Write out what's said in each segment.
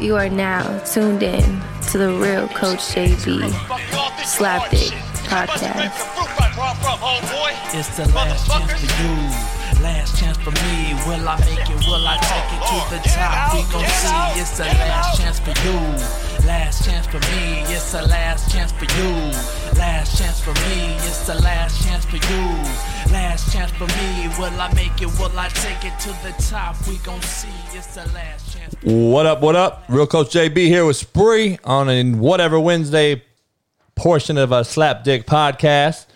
You are now tuned in to the real Coach JB Slapdick podcast. It's the last chance for you, last chance for me. Will I make it? Will I take it to the top? We gon' see. It's the last chance for you, last chance for me. It's the last chance for you, last chance for me. It's the last chance for you, last chance for me. Will I make it? Will I take it to the top? We gon' see. It's the last chance. What up, what up? Real Coach JB here with Spree on a whatever Wednesday portion of a Slap Dick podcast.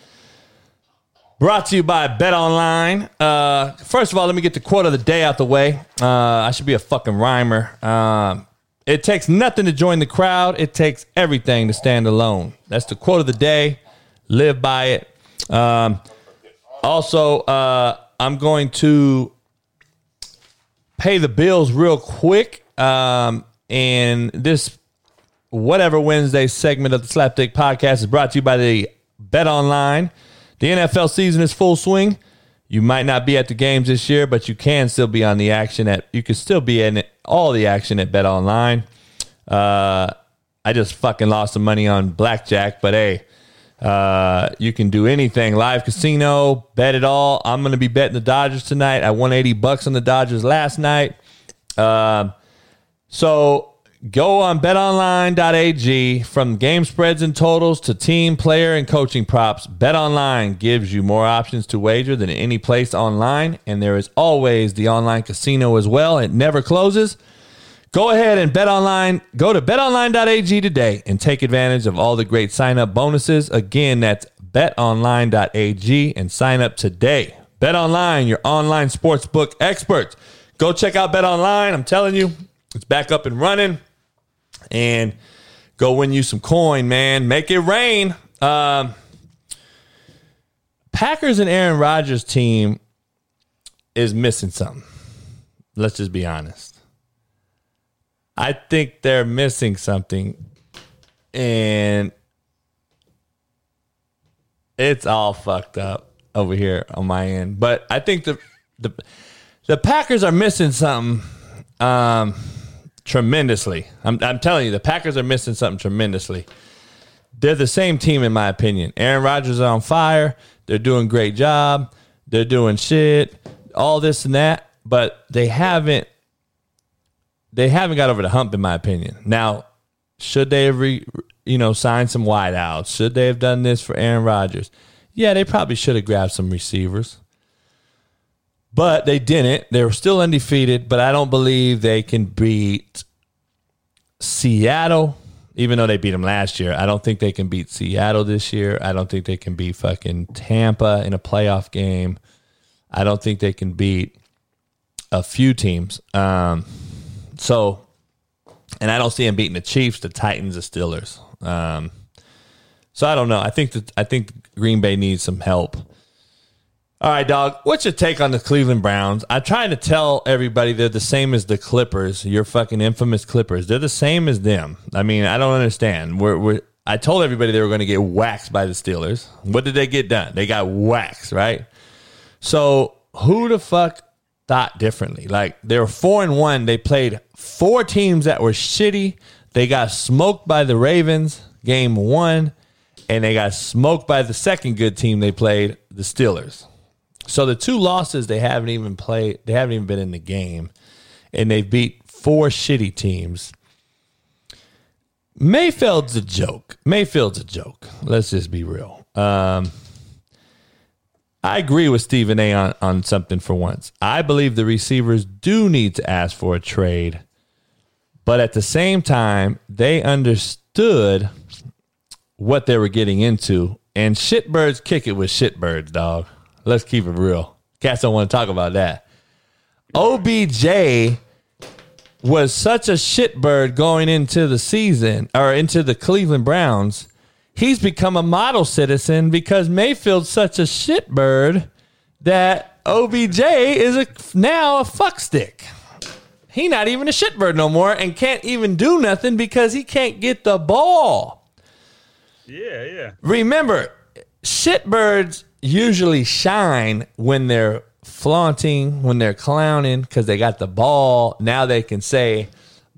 Brought to you by Bet Online. Uh, first of all, let me get the quote of the day out the way. Uh, I should be a fucking rhymer. Um, it takes nothing to join the crowd. It takes everything to stand alone. That's the quote of the day. Live by it. Um, also, uh, I'm going to pay the bills real quick. Um, and this whatever Wednesday segment of the Slapdick podcast is brought to you by the Bet Online. The NFL season is full swing. You might not be at the games this year, but you can still be on the action at. You can still be in all the action at Bet Online. Uh, I just fucking lost some money on blackjack, but hey, uh, you can do anything. Live casino, bet it all. I'm going to be betting the Dodgers tonight. I won 80 bucks on the Dodgers last night. Um, so go on betonline.ag from game spreads and totals to team, player, and coaching props. BetOnline gives you more options to wager than any place online, and there is always the online casino as well. It never closes. Go ahead and bet online. Go to betonline.ag today and take advantage of all the great sign up bonuses. Again, that's betonline.ag and sign up today. BetOnline, your online sportsbook experts. Go check out BetOnline. I'm telling you, it's back up and running. And go win you some coin, man. Make it rain. Um, Packers and Aaron Rodgers team is missing something. Let's just be honest. I think they're missing something. And it's all fucked up over here on my end. But I think the the the Packers are missing something um, tremendously. I'm, I'm telling you, the Packers are missing something tremendously. They're the same team in my opinion. Aaron Rodgers is on fire. They're doing great job. They're doing shit, all this and that, but they haven't they haven't got over the hump in my opinion. Now, should they have re, you know signed some wideouts? Should they have done this for Aaron Rodgers? Yeah, they probably should have grabbed some receivers. But they didn't. They were still undefeated, but I don't believe they can beat Seattle, even though they beat them last year. I don't think they can beat Seattle this year. I don't think they can beat fucking Tampa in a playoff game. I don't think they can beat a few teams. Um, so, and I don't see them beating the Chiefs, the Titans, the Steelers. Um, so I don't know. I think that I think Green Bay needs some help. All right, dog. What's your take on the Cleveland Browns? I try to tell everybody they're the same as the Clippers. Your fucking infamous Clippers. They're the same as them. I mean, I don't understand. We're, we're I told everybody they were going to get waxed by the Steelers. What did they get done? They got waxed, right? So who the fuck thought differently? Like they were four and one. They played four teams that were shitty. They got smoked by the Ravens game one, and they got smoked by the second good team they played, the Steelers. So the two losses they haven't even played, they haven't even been in the game, and they've beat four shitty teams. Mayfield's a joke. Mayfield's a joke. Let's just be real. Um, I agree with Stephen A on, on something for once. I believe the receivers do need to ask for a trade, but at the same time, they understood what they were getting into. And shitbirds kick it with shitbirds, dog. Let's keep it real. Cats don't want to talk about that. OBJ was such a shitbird going into the season or into the Cleveland Browns. He's become a model citizen because Mayfield's such a shitbird that OBJ is a, now a fuckstick. He not even a shitbird no more and can't even do nothing because he can't get the ball. Yeah, yeah. Remember, shitbirds usually shine when they're flaunting, when they're clowning, because they got the ball. Now they can say,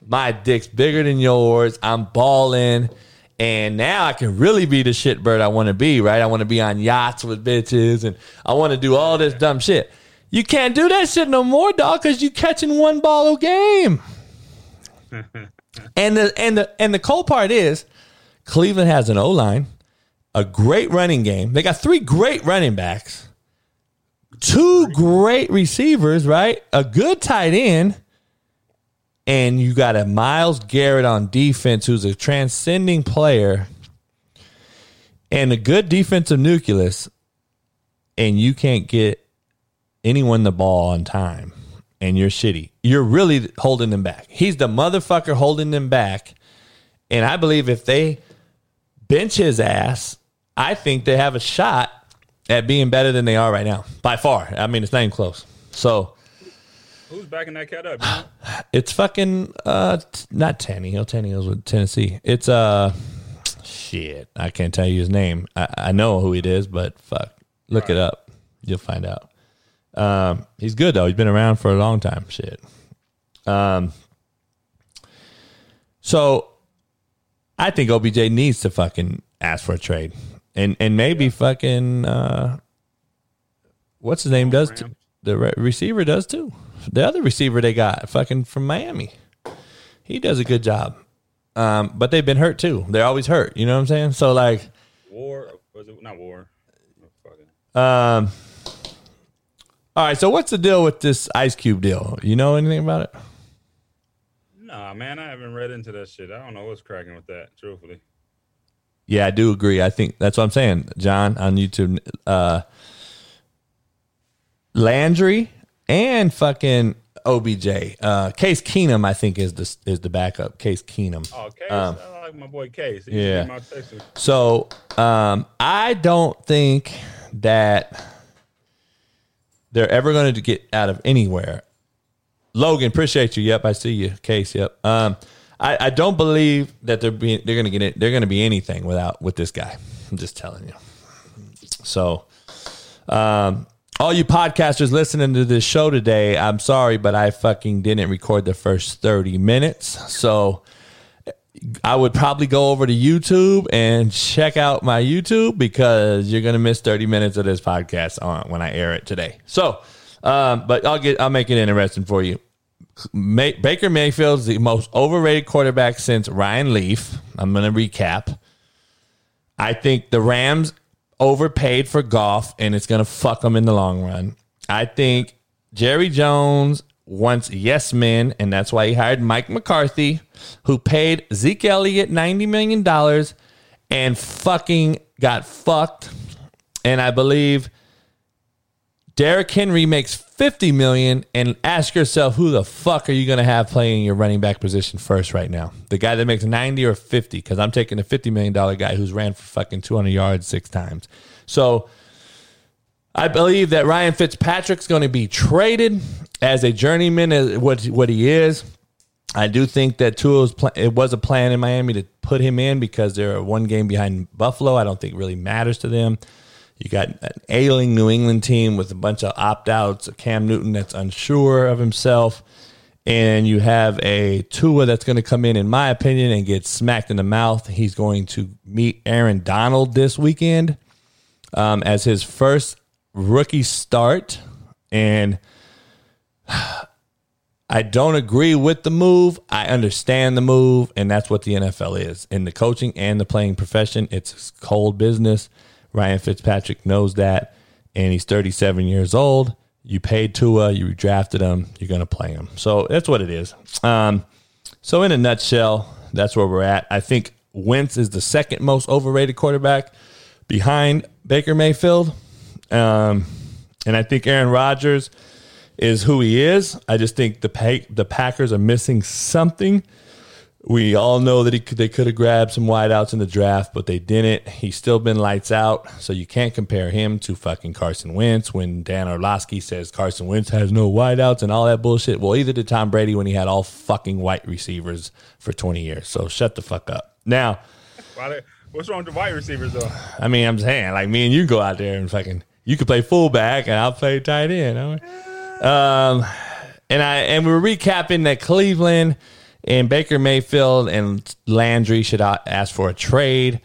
My dick's bigger than yours. I'm balling. And now I can really be the shitbird I want to be, right? I want to be on yachts with bitches and I want to do all this dumb shit. You can't do that shit no more, dog, because you catching one ball a game. and the and the and the cold part is Cleveland has an O line, a great running game. They got three great running backs, two great receivers, right? A good tight end, and you got a Myles Garrett on defense who's a transcending player and a good defensive nucleus, and you can't get anyone the ball on time, and you're shitty. You're really holding them back. He's the motherfucker holding them back. And I believe if they bench his ass, I think they have a shot at being better than they are right now by far. I mean, it's not even close. So Who's backing that cat up? know? it's fucking uh t- not Tannehill. Tannehill's with Tennessee. It's uh shit. I can't tell you his name. I, I know who it is, but fuck, look it up. You'll find out. Um, he's good though. He's been around for a long time. Shit. Um. So, I think OBJ needs to fucking ask for a trade, and and maybe fucking uh, what's his name does too. The re- receiver does too. The other receiver they got fucking from Miami, he does a good job. Um, but they've been hurt too. They're always hurt. You know what I'm saying? So like, War was it not war? Um, all right. So what's the deal with this Ice Cube deal? You know anything about it? Nah, man, I haven't read into that shit. I don't know what's cracking with that. Truthfully, Yeah, I do agree. I think that's what I'm saying, John, on YouTube. Uh, Landry and fucking OBJ. Uh, Case Keenum, I think, is the is the backup. Case Keenum. oh, Case, Um, I like my boy Case. He yeah. So um, I don't think that they're ever going to get out of anywhere. Logan, appreciate you. Yep, I see you. Case, yep. Um, I, I don't believe that they're being they're to get it. They're to be anything without with this guy. I'm just telling you. So, um, all you podcasters listening to this show today, I'm sorry, but I fucking didn't record the first 30 minutes. So I would probably go over to YouTube and check out my YouTube because you're gonna miss 30 minutes of this podcast on when I air it today. So, um, but I'll get I'll make it interesting for you. May, Baker Mayfield's the most overrated quarterback since Ryan Leaf. I'm gonna recap. I think the Rams overpaid for Goff and it's gonna fuck them in the long run. I think Jerry Jones wants yes men, and that's why he hired Mike McCarthy, who paid Zeke Elliott $90 million and fucking got fucked. And I believe Derrick Henry makes 50 million and ask yourself who the fuck are you going to have playing your running back position first right now? The guy that makes 90 or 50 cuz I'm taking a 50 million dollar guy who's ran for fucking 200 yards 6 times. So I believe that Ryan Fitzpatrick's going to be traded as a journeyman, as what what he is. I do think that Tua's pl- it was a plan in Miami to put him in because they're one game behind Buffalo. I don't think it really matters to them. You got an ailing New England team with a bunch of opt outs, a Cam Newton that's unsure of himself, and you have a Tua that's going to come in, in my opinion, and get smacked in the mouth. He's going to meet Aaron Donald this weekend um, as his first rookie start, and I don't agree with the move. I understand the move, and that's what the NFL is. In the coaching and the playing profession, it's cold business. Ryan Fitzpatrick knows that, and he's 37 years old. You paid Tua, you drafted him, you're going to play him. So that's what it is. Um, so, in a nutshell, that's where we're at. I think Wentz is the second most overrated quarterback behind Baker Mayfield. Um, and I think Aaron Rodgers is who he is. I just think the pa- the Packers are missing something. We all know that he could, they could have grabbed some wideouts in the draft, but they didn't. He's still been lights out, so you can't compare him to fucking Carson Wentz when Dan Orlovsky says Carson Wentz has no wideouts and all that bullshit. Well, either did Tom Brady when he had all fucking white receivers for 20 years. So shut the fuck up. Now, What's wrong with the wide receivers though? I mean, I'm saying, like, me and you go out there and fucking, you could play fullback and I'll play tight end. huh? Um, and I and we're recapping that Cleveland And Baker Mayfield and Landry should ask for a trade.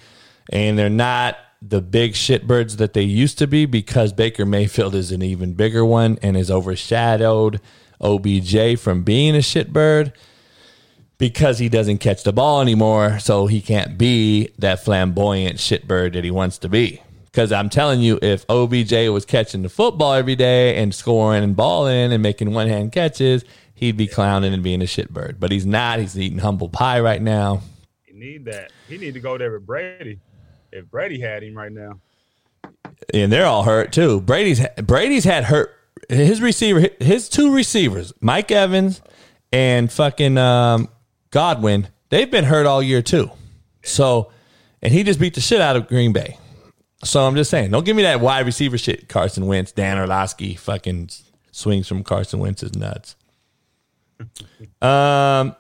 And they're not the big shitbirds that they used to be because Baker Mayfield is an even bigger one and has overshadowed OBJ from being a shitbird because he doesn't catch the ball anymore. So he can't be that flamboyant shitbird that he wants to be. Because I'm telling you, if OBJ was catching the football every day and scoring and balling and making one hand catches, he'd be clowning and being a shitbird. But he's not. He's eating humble pie right now. He need that. He need to go there with Brady. If Brady had him right now, and they're all hurt too. Brady's Brady's had hurt his receiver, his two receivers, Mike Evans and fucking um, Godwin. They've been hurt all year too. So, and he just beat the shit out of Green Bay. So I'm just saying, don't give me that wide receiver shit. Carson Wentz, Dan Orlovsky, fucking swings from Carson Wentz's nuts. Um.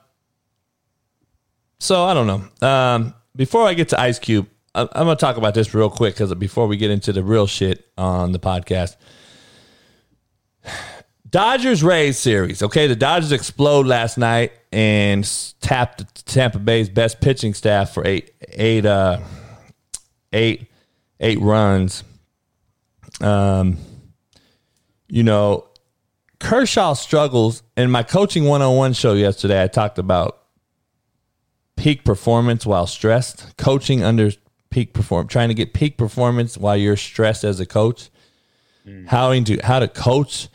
So I don't know. Um. Before I get to Ice Cube, I'm going to talk about this real quick because before we get into the real shit on the podcast, Dodgers Rays series. Okay, the Dodgers explode last night and tapped Tampa Bay's best pitching staff for eight, eight, uh, eight, eight runs. Um, you know, Kershaw struggles. In my coaching one on one show yesterday, I talked about peak performance while stressed, coaching under peak perform, trying to get peak performance while you're stressed as a coach. How to how to coach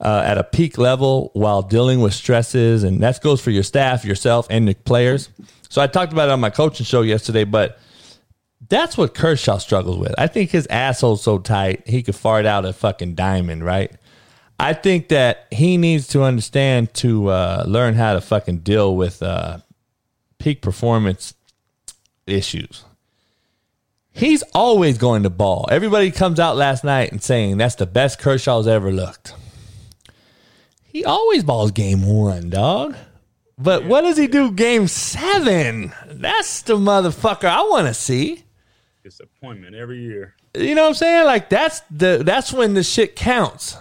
uh, at a peak level while dealing with stresses, and that goes for your staff, yourself, and the players. So I talked about it on my coaching show yesterday, but that's what Kershaw struggles with. I think his asshole's so tight he could fart out a fucking diamond, right? I think that he needs to understand to uh, learn how to fucking deal with uh, peak performance issues. He's always going to ball. Everybody comes out last night and saying that's the best Kershaw's ever looked. He always balls game one, dog. But what does he do game seven? That's the motherfucker I want to see. disappointment every year. You know what I'm saying? Like that's the that's when the shit counts.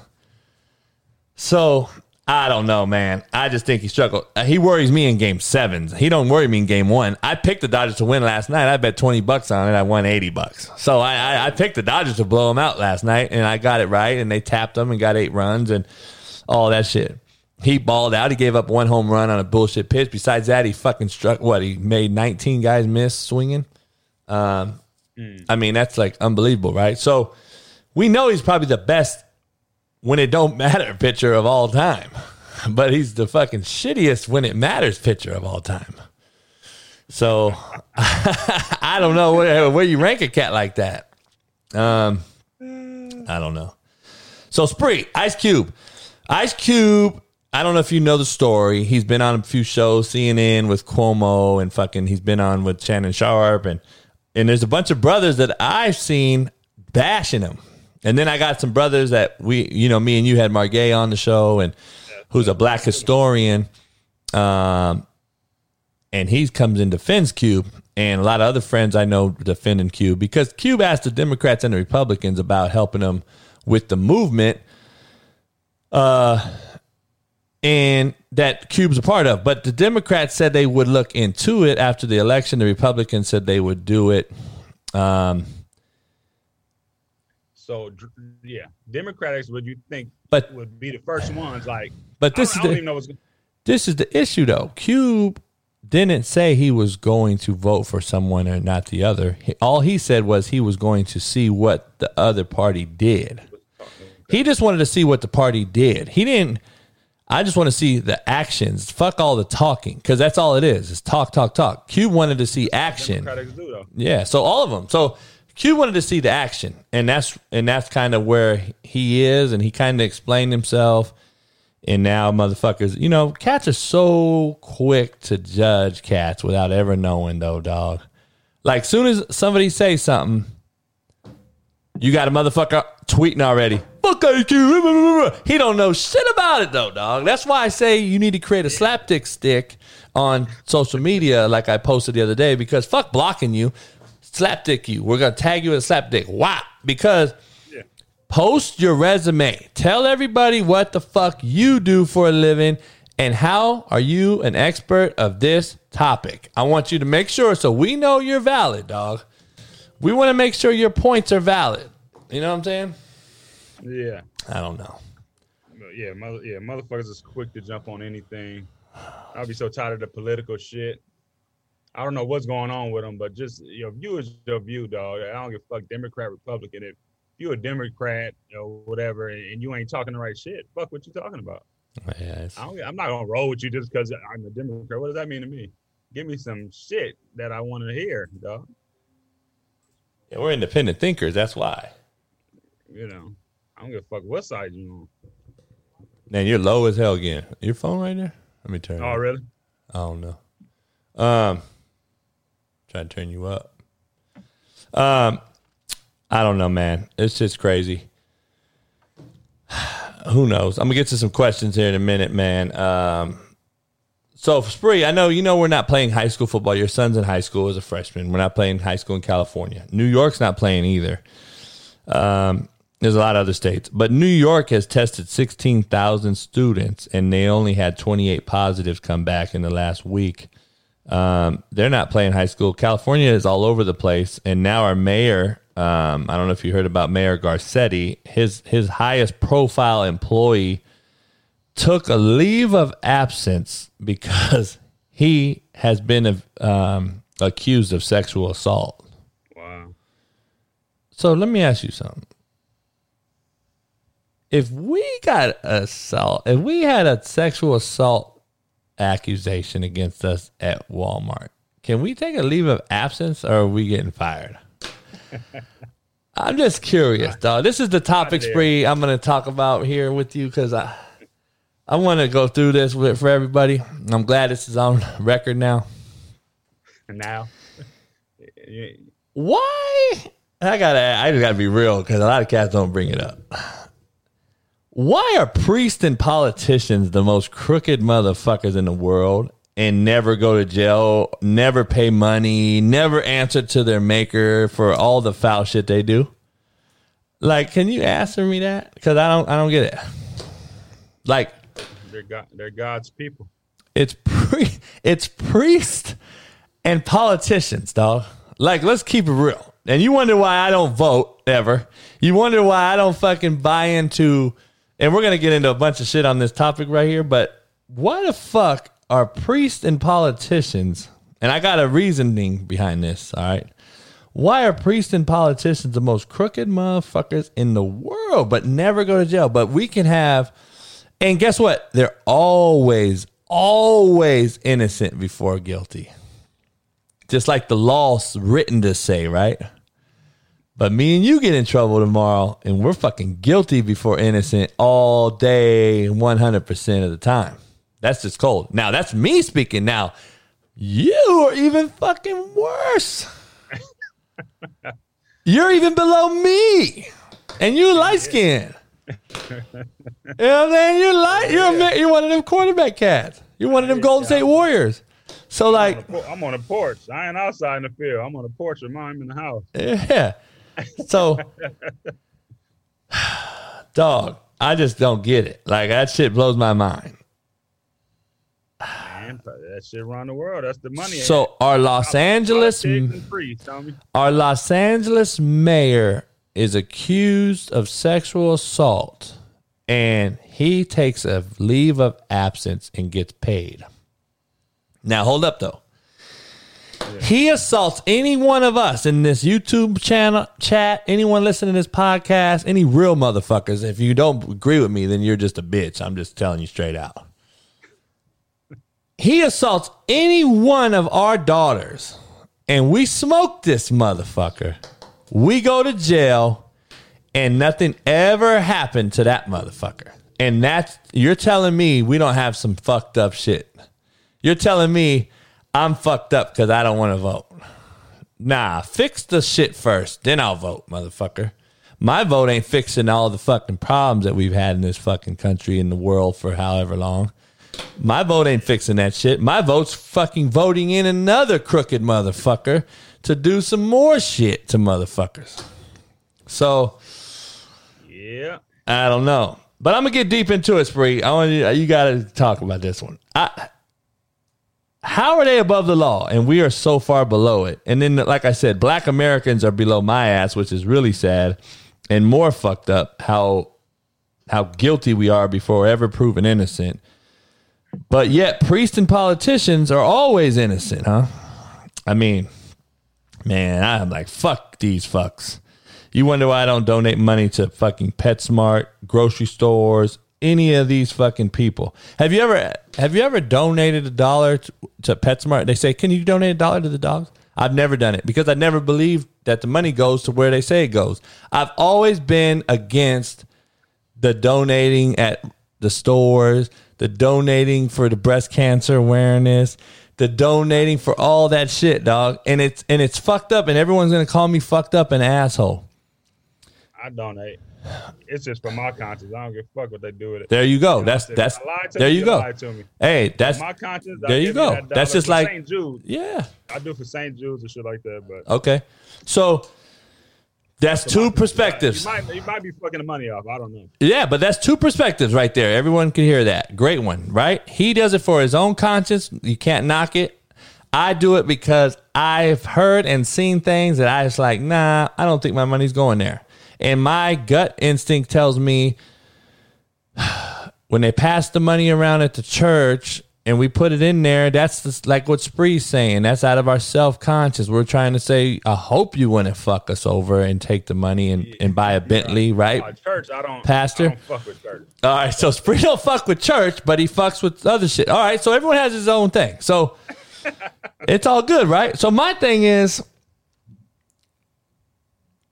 So I don't know, man. I just think he struggled. Uh, He worries me in game sevens. He don't worry me in game one. I picked the Dodgers to win last night. I bet twenty bucks on it. I won eighty bucks. So I, I, I picked the Dodgers to blow them out last night, and I got it right. And they tapped them and got eight runs and all that shit. He balled out. He gave up one home run on a bullshit pitch. Besides that, he fucking struck. What he made nineteen guys miss swinging. Um, I mean that's like unbelievable, right? So we know he's probably the best when it don't matter pitcher of all time. But he's the fucking shittiest when it matters pitcher of all time. So I don't know where, where you rank a cat like that. Um, I don't know. So Spree, Ice Cube, Ice Cube. I don't know if you know the story. He's been on a few shows, CNN with Cuomo, and fucking he's been on with Shannon Sharpe, and and there's a bunch of brothers that I've seen bashing him. And then I got some brothers that we, you know, me and you had Margay on the show, and who's a black historian, um, and he comes and defends Cube, and a lot of other friends I know defending Cube because Cube asked the Democrats and the Republicans about helping them with the movement, uh, and that Cube's a part of. But the Democrats said they would look into it after the election. The Republicans said they would do it. Um, So yeah, Democrats would you think But- would be the first ones like but this I, is don't- I don't the, even know what's going this is the issue though. Cube didn't say he was going to vote for someone or not the other. He, all he said was he was going to see what the other party did. He just wanted to see what the party did. He didn't. I just want to see the actions. Fuck all the talking because that's all it is. Is talk, talk, talk. Cube wanted to see action. Do. Yeah, so all of them. So Q wanted to see the action, and that's and that's kind of where he is, and he kind of explained himself. And now, motherfuckers, you know, cats are so quick to judge cats without ever knowing, though, dog. Like, soon as somebody says something, you got a motherfucker tweeting already. Fuck IQ. He don't know shit about it though, dog. That's why I say you need to create a slapdick stick on social media, like I posted the other day, because fuck blocking you, slapdick you. We're gonna tag you as slapdick. Why? Because post your resume. Tell everybody what the fuck you do for a living And how are you an expert of this topic? I want you to make sure so we know you're valid, dog. We want to make sure your points are valid. You know what I'm saying? Yeah. I don't know. Yeah, mother, yeah, motherfuckers is quick to jump on anything. I'll be so tired of the political shit. I don't know what's going on with them, but just your view is your view, dog. I don't give a fuck Democrat, Republican. If you're a Democrat or whatever, and, you ain't talking the right shit, fuck what you talking about. It's- I don't, I'm not gonna roll with you just because I'm a Democrat. What does that mean to me? Give me some shit that I want to hear, dog. yeah, we're independent thinkers. That's why. You know, I don't give a fuck what side you on. Man, you're low as hell again. Your phone right there? Let me turn. it Oh, really? I don't know. Um, try to turn you up. Um, I don't know, man. It's just crazy. Who knows? I'm gonna get to some questions here in a minute, man. Um, so Spree, I know you know we're not playing high school football. Your son's in high school as a freshman. We're not playing high school in California. New York's not playing either. Um, there's a lot of other states, but New York has tested 16,000 students, and they only had 28 positives come back in the last week. Um, they're not playing high school. California is all over the place, and now our mayor. Um, I don't know if you heard about Mayor Garcetti. His his highest profile employee took a leave of absence because he has been um, accused of sexual assault. Wow. So let me ask you something. If we got assault, if we had a sexual assault accusation against us at Walmart, can we take a leave of absence or are we getting fired? I'm just curious, dog. This is the topic spree I'm going to talk about here with you because I, I want to go through this with for everybody. I'm glad this is on record now. Now, Why? I gotta. I just gotta be real because a lot of cats don't bring it up. Why are priests and politicians the most crooked motherfuckers in the world and never go to jail, never pay money, never answer to their maker for all the foul shit they do? Like, can you answer me that? Because I don't. I don't get it. Like, they're God, they're God's people. it's pre it's priests and politicians, dog. Like, let's keep it real. And you wonder why I don't vote ever. You wonder why I don't fucking buy into and we're gonna get into a bunch of shit on this topic right here, but why the fuck are priests and politicians and I got a reasoning behind this, all right? Why are priests and politicians the most crooked motherfuckers in the world, but never go to jail? But we can have and guess what? They're always, always innocent before guilty. Just like the law's written to say, right? But me and you get in trouble tomorrow and we're fucking guilty before innocent all day, 100% of the time. That's just cold. Now, that's me speaking. Now, you are even fucking worse. You're even below me. And you light skinned. You know what I'm saying? You're light. You're, a, you're one of them quarterback cats. You're one of them Golden State Warriors. So, like, I'm on a porch. I ain't outside in the field. I'm on a porch of mine in the house. Yeah. So, dog, I just don't get it. Like that shit blows my mind. Man, that shit around the world. That's the money. So, our Los Angeles, our Los Angeles mayor is accused of sexual assault, and he takes a leave of absence and gets paid. Now, hold up though. He assaults any one of us in this YouTube channel chat, anyone listening to this podcast, any real motherfuckers. If you don't agree with me, then you're just a bitch. I'm just telling you straight out. He assaults any one of our daughters, and we smoke this motherfucker. We go to jail, and nothing ever happened to that motherfucker. And that's you're telling me we don't have some fucked up shit. You're telling me I'm fucked up because I don't want to vote. Nah, fix the shit first, then I'll vote, motherfucker. My vote ain't fixing all the fucking problems that we've had in this fucking country and the world for however long. My vote ain't fixing that shit. My vote's fucking voting in another crooked motherfucker to do some more shit to motherfuckers. So Yeah. I don't know. but I'm gonna get deep into it, Spree. I want you. You got to talk about this one. I, how are they above the law and we are so far below it? And then, like I said, black Americans are below my ass, which is really sad and more fucked up. How how guilty we are before ever proven innocent. But yet, priests and politicians are always innocent, huh? I mean, man, I'm like, fuck these fucks. You wonder why I don't donate money to fucking PetSmart, grocery stores, any of these fucking people. Have you ever have you ever donated a dollar to, to PetSmart? They say, "Can you donate a dollar to the dogs?" I've never done it because I never believed that the money goes to where they say it goes. I've always been against the donating at the stores, the donating for the breast cancer awareness, the donating for all that shit, dog. And it's and it's fucked up and everyone's going to call me fucked up and asshole. I donate. It's just for my conscience. I don't give a fuck what they do with it. There you go. You know, That's that's I lied to there me, you go. lied to me. Hey, that's my conscience. I there you go. that That's just like- St. Jude. yeah. I do for St. Jude's and shit like that. But Okay. So that's two perspectives. You might, you might be fucking the money off. I don't know. Yeah, but that's two perspectives right there. Everyone can hear that. Great one, right? He does it for his own conscience. You can't knock it. I do it because I've heard and seen things that I just like, nah, I don't think my money's going there. And my gut instinct tells me when they pass the money around at the church and we put it in there, that's just like what Spree's saying. That's out of our self conscious. We're trying to say, I hope you wouldn't fuck us over and take the money and, and buy a Bentley, right? Uh, church, I don't. Pastor? I don't fuck with church. All right, so Spree don't fuck with church, but he fucks with other shit. All right, so everyone has his own thing. So it's all good, right? So my thing is,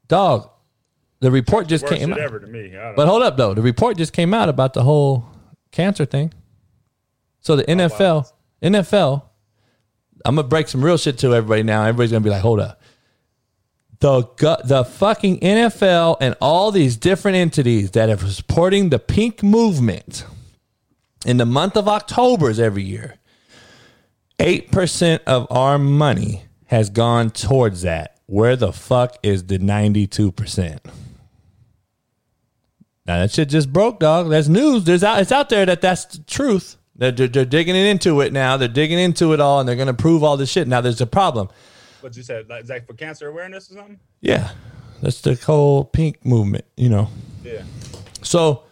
dog, the report just Worst came out. ever to me. But hold up, though, the report just came out about the whole cancer thing. So the oh, NFL, NFL, I'm gonna break some real shit to everybody now. Everybody's gonna be like, hold up. The gu- the fucking NFL and all these different entities that are supporting the pink movement in the month of October's every year, eight percent of our money has gone towards that. Where the fuck is the ninety two percent? Now that shit just broke, dog. That's news. There's out. It's out there that that's the truth. They're, they're, they're digging it into it now. They're digging into it all, and they're gonna prove all this shit. Now there's a problem. What you said, like, is that for cancer awareness or something? Yeah, that's the whole pink movement. You know. Yeah. So,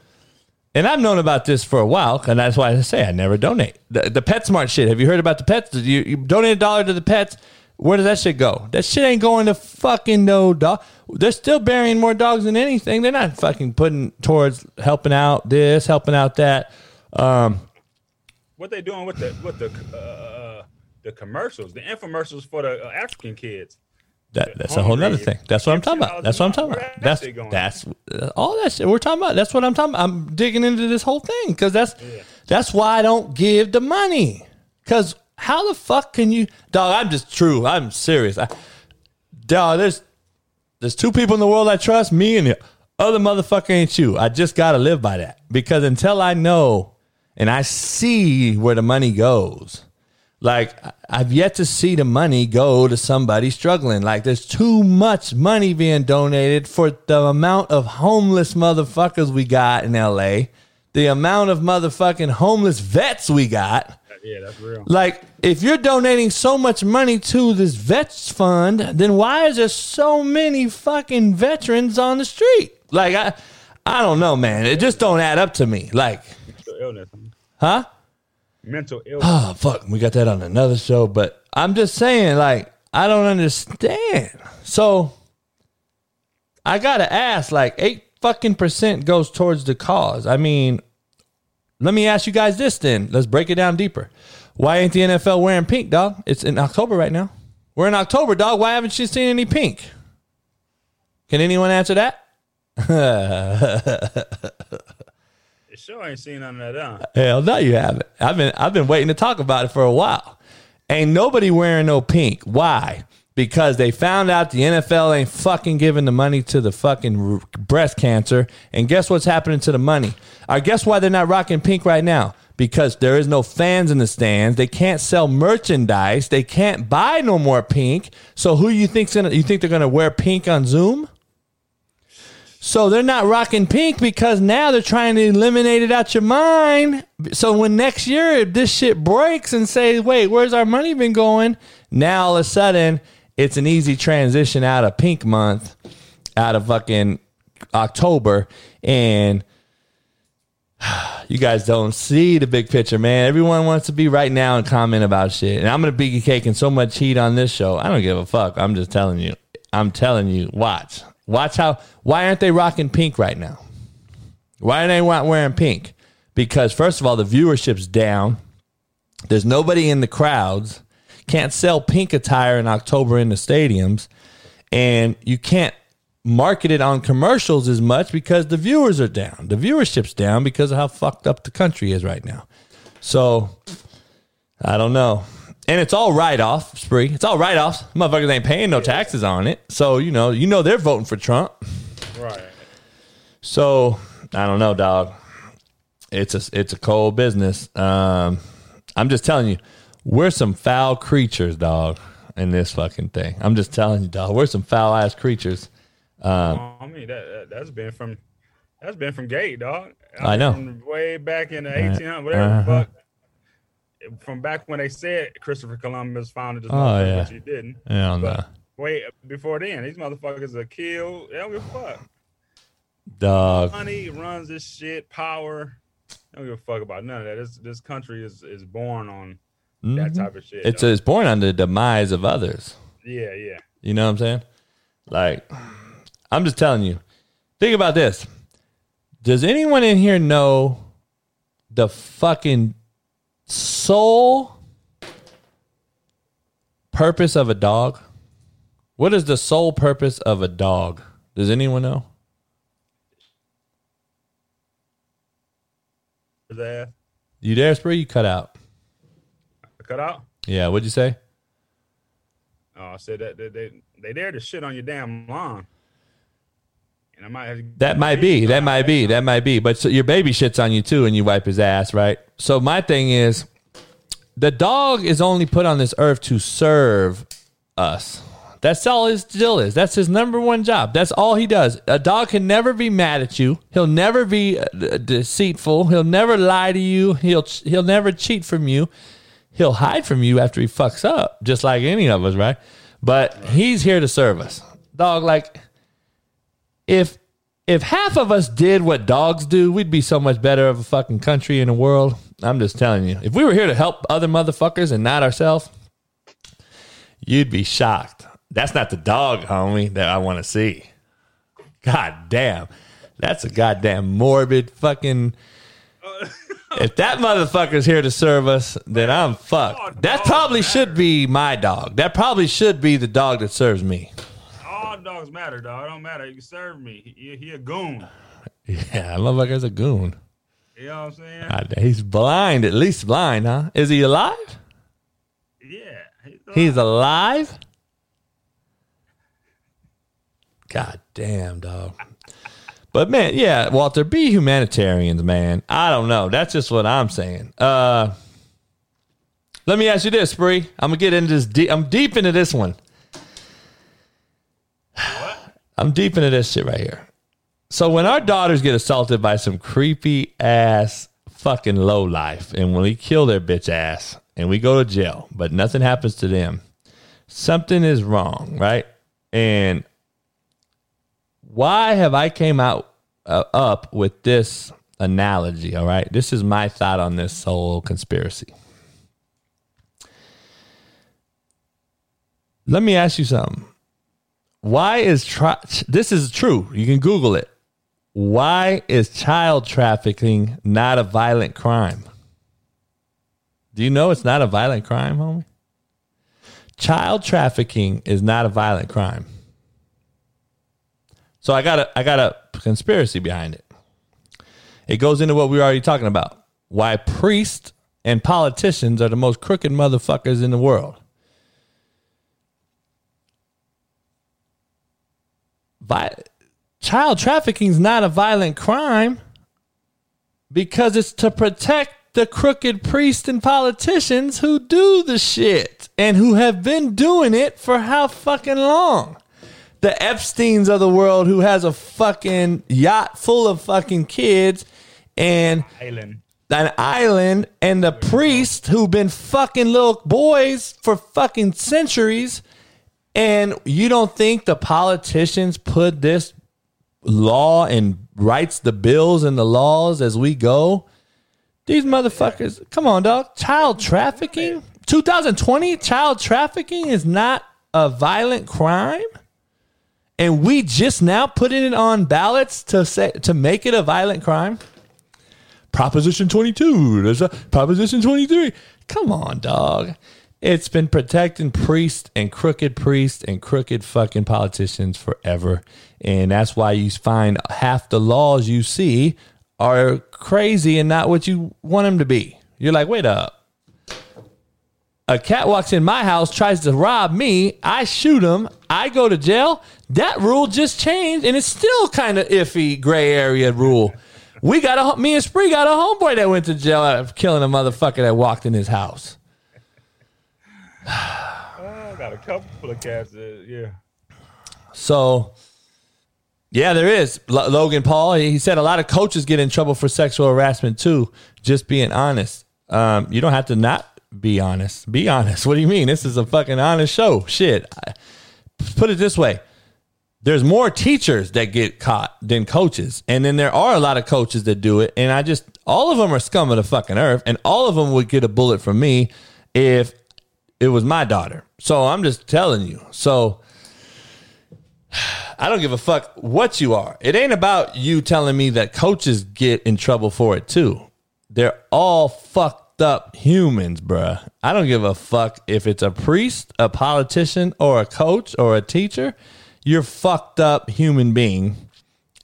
and I've known about this for a while, and that's why I say I never donate. The, the PetSmart shit. Have you heard about the pets? You, you donate a dollar to the pets. Where does that shit go? That shit ain't going to fucking no dog. They're still burying more dogs than anything. They're not fucking putting towards helping out this, helping out that. Um, What they doing with the with the uh, the commercials, the infomercials for the uh, African kids? That, that's a whole nother Hungry. thing. That's what I'm talking about. That's what I'm talking about. That's that's uh, all that shit we're talking about. That's what I'm talking about. I'm digging into this whole thing because that's that's why I don't give the money. Because how the fuck can you, dog? I'm just true. I'm serious. I, dog, there's there's two people in the world I trust. Me and the other motherfucker ain't you. I just gotta live by that because until I know and I see where the money goes. Like I've yet to see the money go to somebody struggling. Like there's too much money being donated for the amount of homeless motherfuckers we got in LA, the amount of motherfucking homeless vets we got. Yeah, that's real. Like if you're donating so much money to this vets fund, then why is there so many fucking veterans on the street? Like I I don't know, man. It just don't add up to me. Like, Mental illness. huh? Mental oh, illness. Oh fuck, we got that on another show. But I'm just saying, like, I don't understand. So I gotta ask, like, eight fucking percent goes towards the cause. I mean, let me ask you guys this then. Let's break it down deeper. Why ain't the NFL wearing pink, dog? It's in October right now. We're in October, dog. Why haven't you seen any pink? Can anyone answer that? It sure ain't seen none of that. Huh? Hell no, you haven't. I've been I've been waiting to talk about it for a while. Ain't nobody wearing no pink. Why? Because they found out the NFL ain't fucking giving the money to the fucking breast cancer. And guess what's happening to the money? I guess why they're not rocking pink right now? Because there is no fans in the stands. They can't sell merchandise. They can't buy no more pink. So who you think's gonna? You think they're gonna wear pink on Zoom? So they're not rocking pink because now they're trying to eliminate it out your mind. So when next year if this shit breaks and say, wait, where's our money been going? Now all of a sudden it's an easy transition out of pink month, out of fucking October, and you guys don't see the big picture, man. Everyone wants to be right now and comment about shit. And I'm gonna be caking so much heat on this show. I don't give a fuck. I'm just telling you. I'm telling you. Watch. Watch how. Why aren't they rocking pink right now? Why are they not wearing pink? Because first of all, the viewership's down. There's nobody in the crowds. Can't sell pink attire in October in the stadiums, and you can't market it on commercials as much because the viewers are down. The viewership's down because of how fucked up the country is right now. So I don't know. And it's all write off, spree. It's all write offs. Motherfuckers ain't paying no taxes on it. So, you know, you know they're voting for Trump. Right. So I don't know, dog. It's a it's a cold business. Um, I'm just telling you, we're some foul creatures, dog, in this fucking thing. I'm just telling you, dog. We're some foul ass creatures. Oh, I mean that, that that's been from that's been from gate, dog. I know. From way back in the 1800s, whatever. Uh-huh. But from back when they said Christopher Columbus founded this Oh, yeah. which he didn't. Yeah, no. wait, before then, these motherfuckers are killed. They don't give a fuck. dog. Money runs this shit. Power. They don't give a fuck about none of that. This this country is is born on that type of shit. Mm-hmm. It's dog. it's born on the demise of others. yeah, yeah. You know what I'm saying? Like, I'm just telling you. Think about this. Does anyone in here know the fucking sole purpose of a dog? What is the sole purpose of a dog? Does anyone know? Ass You there, Spree? You cut out. Cut out. Yeah, what'd you say? Oh, I said that they they, they there to shit on your damn lawn. And I might That might be. That might be. That might be. But so your baby shits on you too, and you wipe his ass, right? So my thing is, the dog is only put on this earth to serve us. That's all his deal is. That's his number one job. That's all he does. A dog can never be mad at you. He'll never be uh, deceitful. He'll never lie to you. He'll he'll never cheat from you. He'll hide from you after he fucks up, just like any of us, right? But he's here to serve us. Dog, like if if half of us did what dogs do, we'd be so much better of a fucking country in the world. I'm just telling you. If we were here to help other motherfuckers and not ourselves, you'd be shocked. That's not the dog, homie, that I want to see. God damn. That's a goddamn morbid fucking. If that motherfucker's here to serve us, then I'm fucked. Oh, that probably should be my dog. That probably should be the dog that serves me. All dogs matter, dog. It don't matter. You can serve me. He, he a goon. Yeah, that motherfucker's a goon. You know what I'm saying? God, he's blind, at least blind, huh? Is he alive? yeah. He's, He's alive? God damn, dog. But man, yeah, Walter, be humanitarians, man. I don't know. That's just what I'm saying. Uh let me ask you this, Spree. I'm gonna get into this deep I'm deep into this one. I'm deep into this shit right here. So when our daughters get assaulted by some creepy ass fucking low life, and when we kill their bitch ass and we go to jail, but nothing happens to them, something is wrong, right? And why have I came out uh, up with this analogy? All right, this is my thought on this whole conspiracy. Let me ask you something. Why is tri- this is true? You can Google it. Why is child trafficking not a violent crime? Do you know it's not a violent crime, homie? Child trafficking is not a violent crime. So I got a I got a conspiracy behind it. It goes into what we were already talking about. Why priests and politicians are the most crooked motherfuckers in the world. Vi- child trafficking is not a violent crime because it's to protect the crooked priests and politicians who do the shit and who have been doing it for how fucking long. The Epstein's of the world who has a fucking yacht full of fucking kids and Island. an island and the priest who've been fucking little boys for fucking centuries. And you don't think the politicians put this law and writes the bills and the laws as we go? These motherfuckers come on dog. Child trafficking? 2020 child trafficking is not a violent crime and we just now putting it on ballots to say to make it a violent crime Proposition 22. There's a Proposition 23. Come on, dog. It's been protecting priests and crooked priests and crooked fucking politicians forever. And that's why you find half the laws you see are crazy and not what you want them to be. You're like, wait up. A cat walks in my house, tries to rob me. I shoot him. I go to jail. That rule just changed, and it's still kind of iffy, gray area rule. We got a me and Spree got a homeboy that went to jail after killing a motherfucker that walked in his house. I got a couple of cats. That, yeah. So, yeah, there is L- Logan Paul. He said a lot of coaches get in trouble for sexual harassment too. Just being honest. Um, you don't have to not be honest. Be honest. What do you mean? This is a fucking honest show. Shit. I, put it this way. There's more teachers that get caught than coaches. And then there are a lot of coaches that do it. And I just, all of them are scum of the fucking earth. And all of them would get a bullet from me if it was my daughter. So I'm just telling you. So I don't give a fuck what you are. It ain't about you telling me that coaches get in trouble for it too. They're all fucked up humans, bruh. I don't give a fuck if it's a priest, a politician, or a coach or a teacher. You're fucked up human being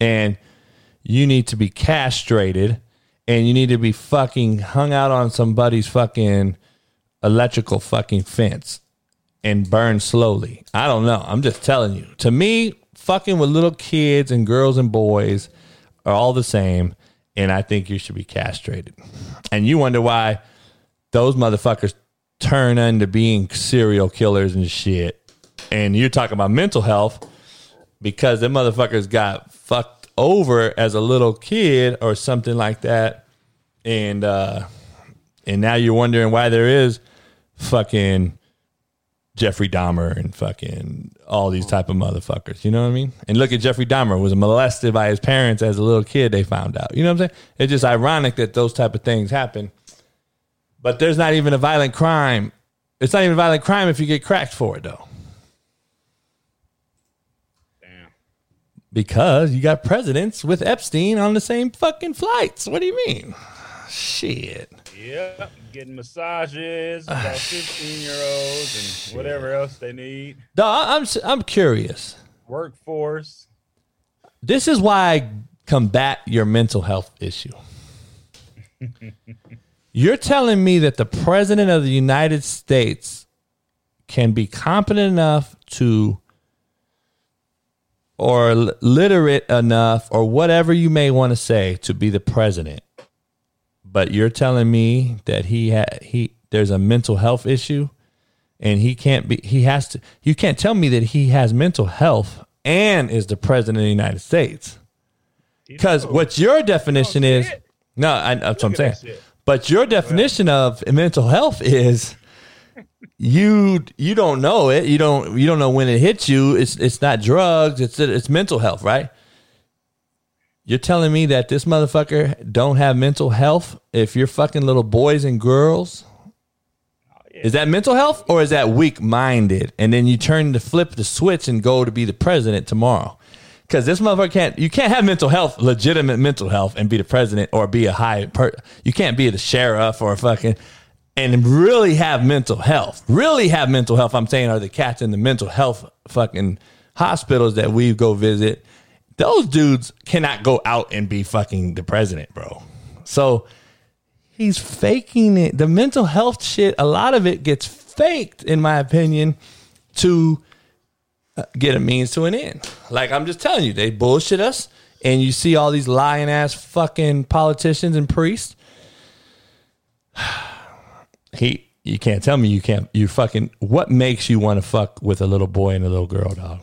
and you need to be castrated and you need to be fucking hung out on somebody's fucking electrical fucking fence and burn slowly. I don't know. I'm just telling you. To me, fucking with little kids and girls and boys are all the same. And I think you should be castrated. And you wonder why those motherfuckers turn into being serial killers and shit. And you're talking about mental health because them motherfuckers got fucked over as a little kid or something like that. And uh and now you're wondering why there is fucking Jeffrey Dahmer and fucking all these type of motherfuckers. You know what I mean? And look at Jeffrey Dahmer was molested by his parents as a little kid. They found out. You know what I'm saying? It's just ironic that those type of things happen. But there's not even a violent crime. It's not even a violent crime if you get cracked for it though, Damn. Because you got presidents with Epstein on the same fucking flights. What do you mean? Shit. Yep, Getting massages, about 15 year olds, and whatever else they need. Dog, I'm I'm curious. Workforce. This is why I combat your mental health issue. You're telling me that the president of the United States can be competent enough to or literate enough or whatever you may want to say to be the president. But you're telling me that he ha- he there's a mental health issue and he can't be he has to you can't tell me that he has mental health and is the president of the United States. Because what your definition is no, I, that's what I'm saying. But your definition of mental health is you you don't know it. You don't you don't know when it hits you. It's it's not drugs. It's it's mental health, right? You're telling me that this motherfucker don't have mental health if you're fucking little boys and girls? Is that mental health or is that weak minded? And then you turn to flip the switch and go to be the president tomorrow. Because this motherfucker can't, you can't have mental health, legitimate mental health, and be the president or be a high, per, you can't be the sheriff or a fucking, and really have mental health. Really have mental health. I'm saying are the cats in the mental health fucking hospitals that we go visit. Those dudes cannot go out and be fucking the president, bro. So he's faking it. The mental health shit, a lot of it gets faked, in my opinion, to uh, get a means to an end. Like I'm just telling you, they bullshit us, and you see all these lying ass fucking politicians and priests. he you can't tell me you can't you fucking what makes you want to fuck with a little boy and a little girl, dog?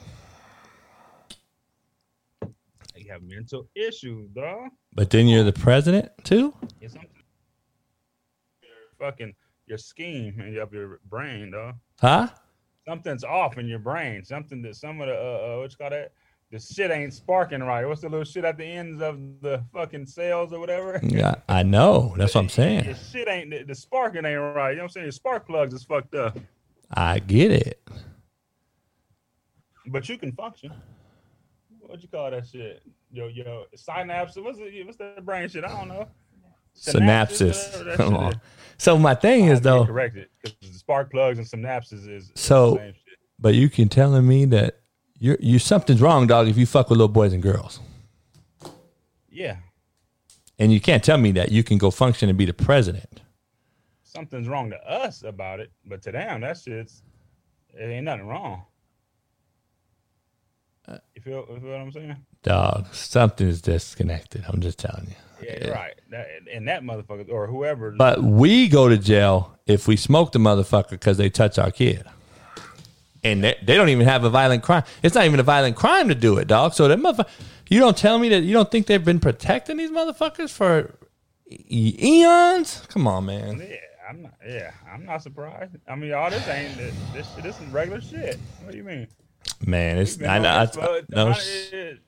You have mental issues, dog. But then you're the president too? Yes, I'm fucking your scheme and your, your brain, dog. Huh? Something's off in your brain. Something that some of the uh, uh what that? The shit ain't sparking right. What's the little shit at the ends of the fucking cells or whatever? Yeah, I know. That's what I'm saying. The shit ain't the, the sparking ain't right. You know what I'm saying? Your spark plugs is fucked up. I get it. But you can function. What you call that shit? Yo, yo, synapse. What's it? What's that brain shit? I don't know. Synapses. Come on. is. So my thing is though, corrected because the spark plugs and synapses is So- the same shit. but you can telling me that you're you something's wrong, dog, if you fuck with little boys and girls. yeah, And you can't tell me that you can go function and be the president. something's wrong to us about it, but to them that shit's it ain't nothing wrong. Uh, You feel, you feel what I'm saying? Dog, something's disconnected. I'm just telling you. Yeah, right. That, and that motherfucker or whoever. But we go to jail if we smoke the motherfucker because they touch our kid. And they, they don't even have a violent crime. It's not even a violent crime to do it, dog. So that motherfucker, you don't tell me that you don't think they've been protecting these motherfuckers for eons? Come on, man. yeah, I'm not. Yeah, I'm not surprised. I mean, all this ain't this. This, this is regular shit. What do you mean? Man, it's I know. I, for, no, uh,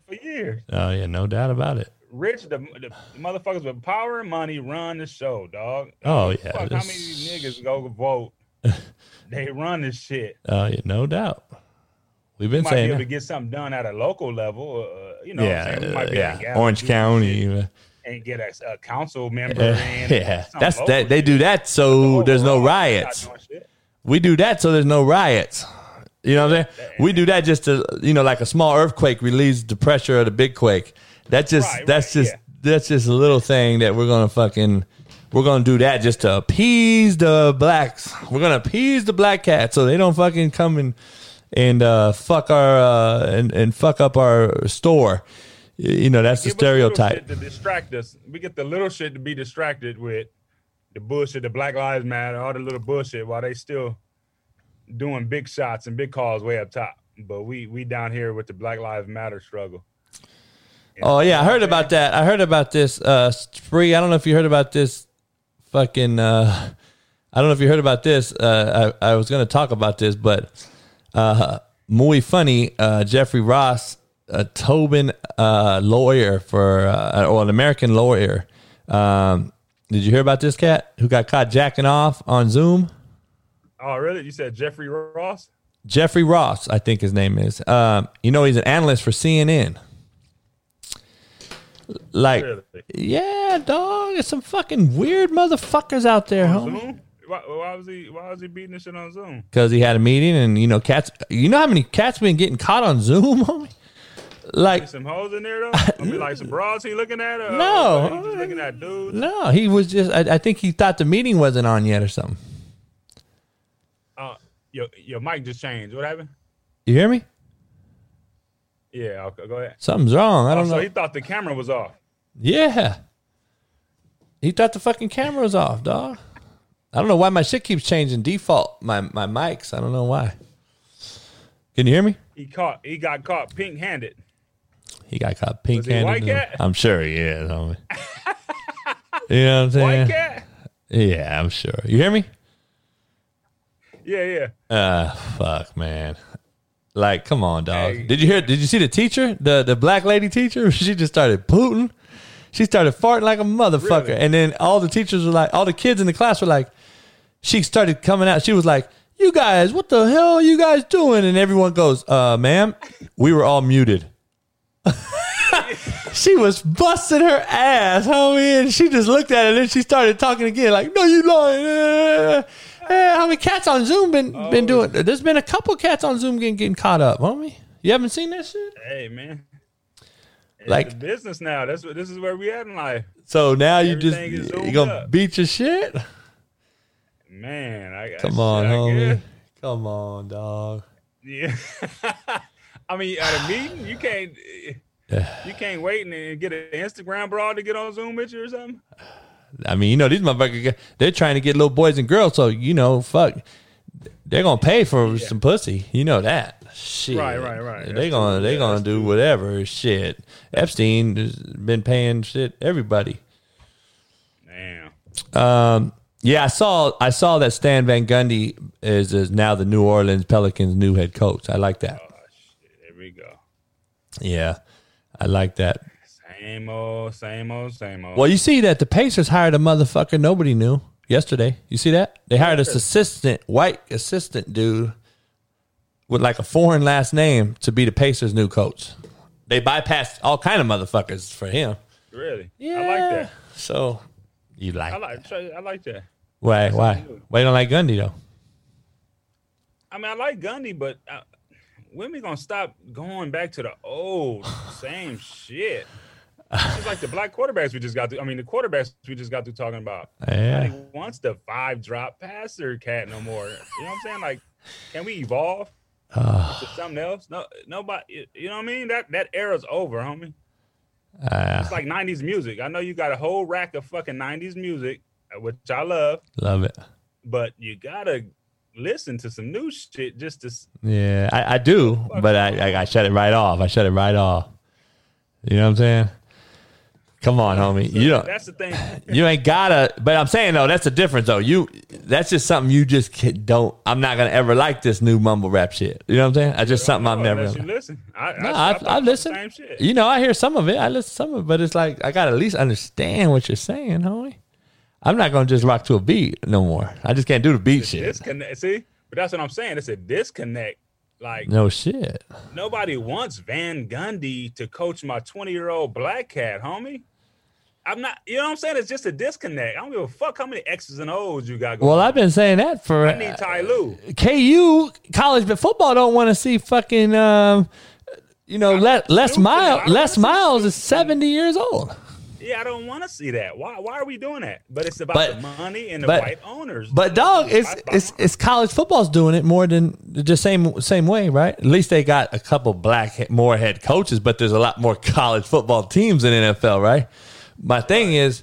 for years. oh yeah, no doubt about it. Rich, the, the motherfuckers with power and money run the show, dog. Oh, Fuck, yeah, how many niggas go vote? they run this shit. Oh yeah, no doubt. We've been might be saying able to get something done at a local level. Uh, you know, yeah, saying? Uh, might be able to yeah. Orange County. uh, and get a, a council member. Yeah, in, yeah. That's that. They do that so there's no Overall, we're not riots. We do that so there's no riots. You know what I'm saying? We do that just to you know, like a small earthquake relieves the pressure of the big quake. That's just Right, that's right, just yeah. that's just a little thing that we're gonna fucking we're gonna do that just to appease the blacks. We're gonna appease the black cat so they don't fucking come and and uh, fuck our uh, and and fuck up our store. You know that's the Give us little stereotype. to distract us. We get the little shit to be distracted with the bullshit, the Black Lives Matter, all the little bullshit, while they still doing big shots and big calls way up top. But we we down here with the Black Lives Matter struggle. Oh yeah, I heard about that. I heard about this. Uh, spree. I don't know if you heard about this. Fucking. Uh, I don't know if you heard about this. Uh, I, I was going to talk about this, but uh, muy funny. Uh, Jeffrey Ross, a Tobin uh, lawyer for, uh, or an American lawyer. Um, did you hear about this cat who got caught jacking off on Zoom? Oh, really? You said Jeffrey Ross? Jeffrey Ross, I think his name is. Um, you know, he's an analyst for CNN. Like, Really? yeah, dog. It's some fucking weird motherfuckers out there, homie. Zoom? Why, why was he why was he beating this shit on Zoom? Because he had a meeting, and you know, cats. You know how many cats been getting caught on Zoom, homie? Like, Some hoes in there though? I mean like some bras he looking at? Or, No. or looking at dudes. no, he was just. I, I think he thought the meeting wasn't on yet or something. Uh, your your mic just changed. What happened? You hear me? Yeah, okay, go ahead. Something's wrong. I Oh, don't so know. he thought the camera was off. Yeah. He thought the fucking camera was off, dog. I don't know why my shit keeps changing default. My my mics. I don't know why. Can you hear me? He caught. He got caught pink handed. He got caught pink Was he a white handed. I'm sure he is, homie. you know what I'm saying? White cat. Yeah, I'm sure. You hear me? Yeah, yeah. Uh fuck, man. Like, come on, dog. Hey. Did you hear did you see the teacher? The the black lady teacher? She just started pooting. She started farting like a motherfucker. Really? And then all the teachers were like, all the kids in the class were like, she started coming out. She was like, You guys, what the hell are you guys doing? And everyone goes, uh, ma'am, we were all muted. she was busting her ass, homie, and she just looked at it and then she started talking again, like, No, you lying. Eh, how many cats on Zoom been been doing? There's been a couple cats on Zoom getting getting caught up, homie. You haven't seen that shit? Hey, man. It's Like- a business now. That's what this is where we at in life. So now you just Everything is you zoomed gonna up. beat your shit? Man, I got Come on, shit, I homie. guess. Come on, dog. Yeah. I mean, at a meeting, you can't you can't wait and, and get an Instagram broad to get on Zoom with you or something. I mean, you know, these motherfuckers, they're trying to get little boys and girls. So, you know, fuck, they're going to pay for some pussy. You know that. shit. Right, right, right. They That's gonna true. they Yeah, gonna do whatever shit. Epstein has been paying shit everybody. Damn. Um, yeah, I saw I saw that Stan Van Gundy is, is now the New Orleans Pelicans new head coach. I like that. Oh shit. There we go. Yeah, I like that. Same old, same old, same old. Well, you see that the Pacers hired a motherfucker nobody knew yesterday. You see that? They hired this assistant, white assistant dude with like a foreign last name to be the Pacers' new coach. They bypassed all kind of motherfuckers for him. Really? Yeah. I like that. So you like, I like. I like that. why why why you don't like Gundy though? I mean, I like Gundy, but uh, when we gonna stop going back to the old same shit? It's like the black quarterbacks we just got to. I mean, the quarterbacks we just got to talking about. Yeah. Nobody wants the five drop passer cat no more. You know what I'm saying? Like, can we evolve to something else? No, nobody. You know what I mean? That that era's over, homie. Uh, It's like '90s music. I know you got a whole rack of fucking '90s music, uh, which I love, love it. but you gotta listen to some new shit just to. Yeah, I, I do, but I, I I shut it right off. I shut it right off. You know what I'm saying? Come on, homie. You don't. That's the thing. You ain't gotta. But I'm saying though, that's the difference though. You that's just something you just don't. I'm not gonna ever like this new mumble rap shit. You know what I'm saying? That's just something I'm never. you listen. I, no, I, listened. Same shit. You know, I hear some of it. I listen to some of it, but it's like I gotta at least understand what you're saying, homie. I'm not gonna just rock to a beat no more. I just can't do the beat shit. disconnect. See, but that's what I'm saying. It's a disconnect. Like No shit. nobody wants Van Gundy to coach my 20 year old black cat, homie. I'm not. You know what I'm saying? It's just a disconnect. I don't give a fuck how many X's and O's you got going. Well, I've been saying that for I need Ty Lue. KU college, but football don't want to see fucking. Um, you know, Les, Les Miles. don't Les Miles is seventy years old. Yeah, I don't want to see that. Why? Why are we doing that? But it's about But- the money and the but- white owners. But dog, it's it's it's college football's doing it more than the same same way, right? At least they got a couple black more head coaches, but there's a lot more college football teams in NFL, right? My thing is,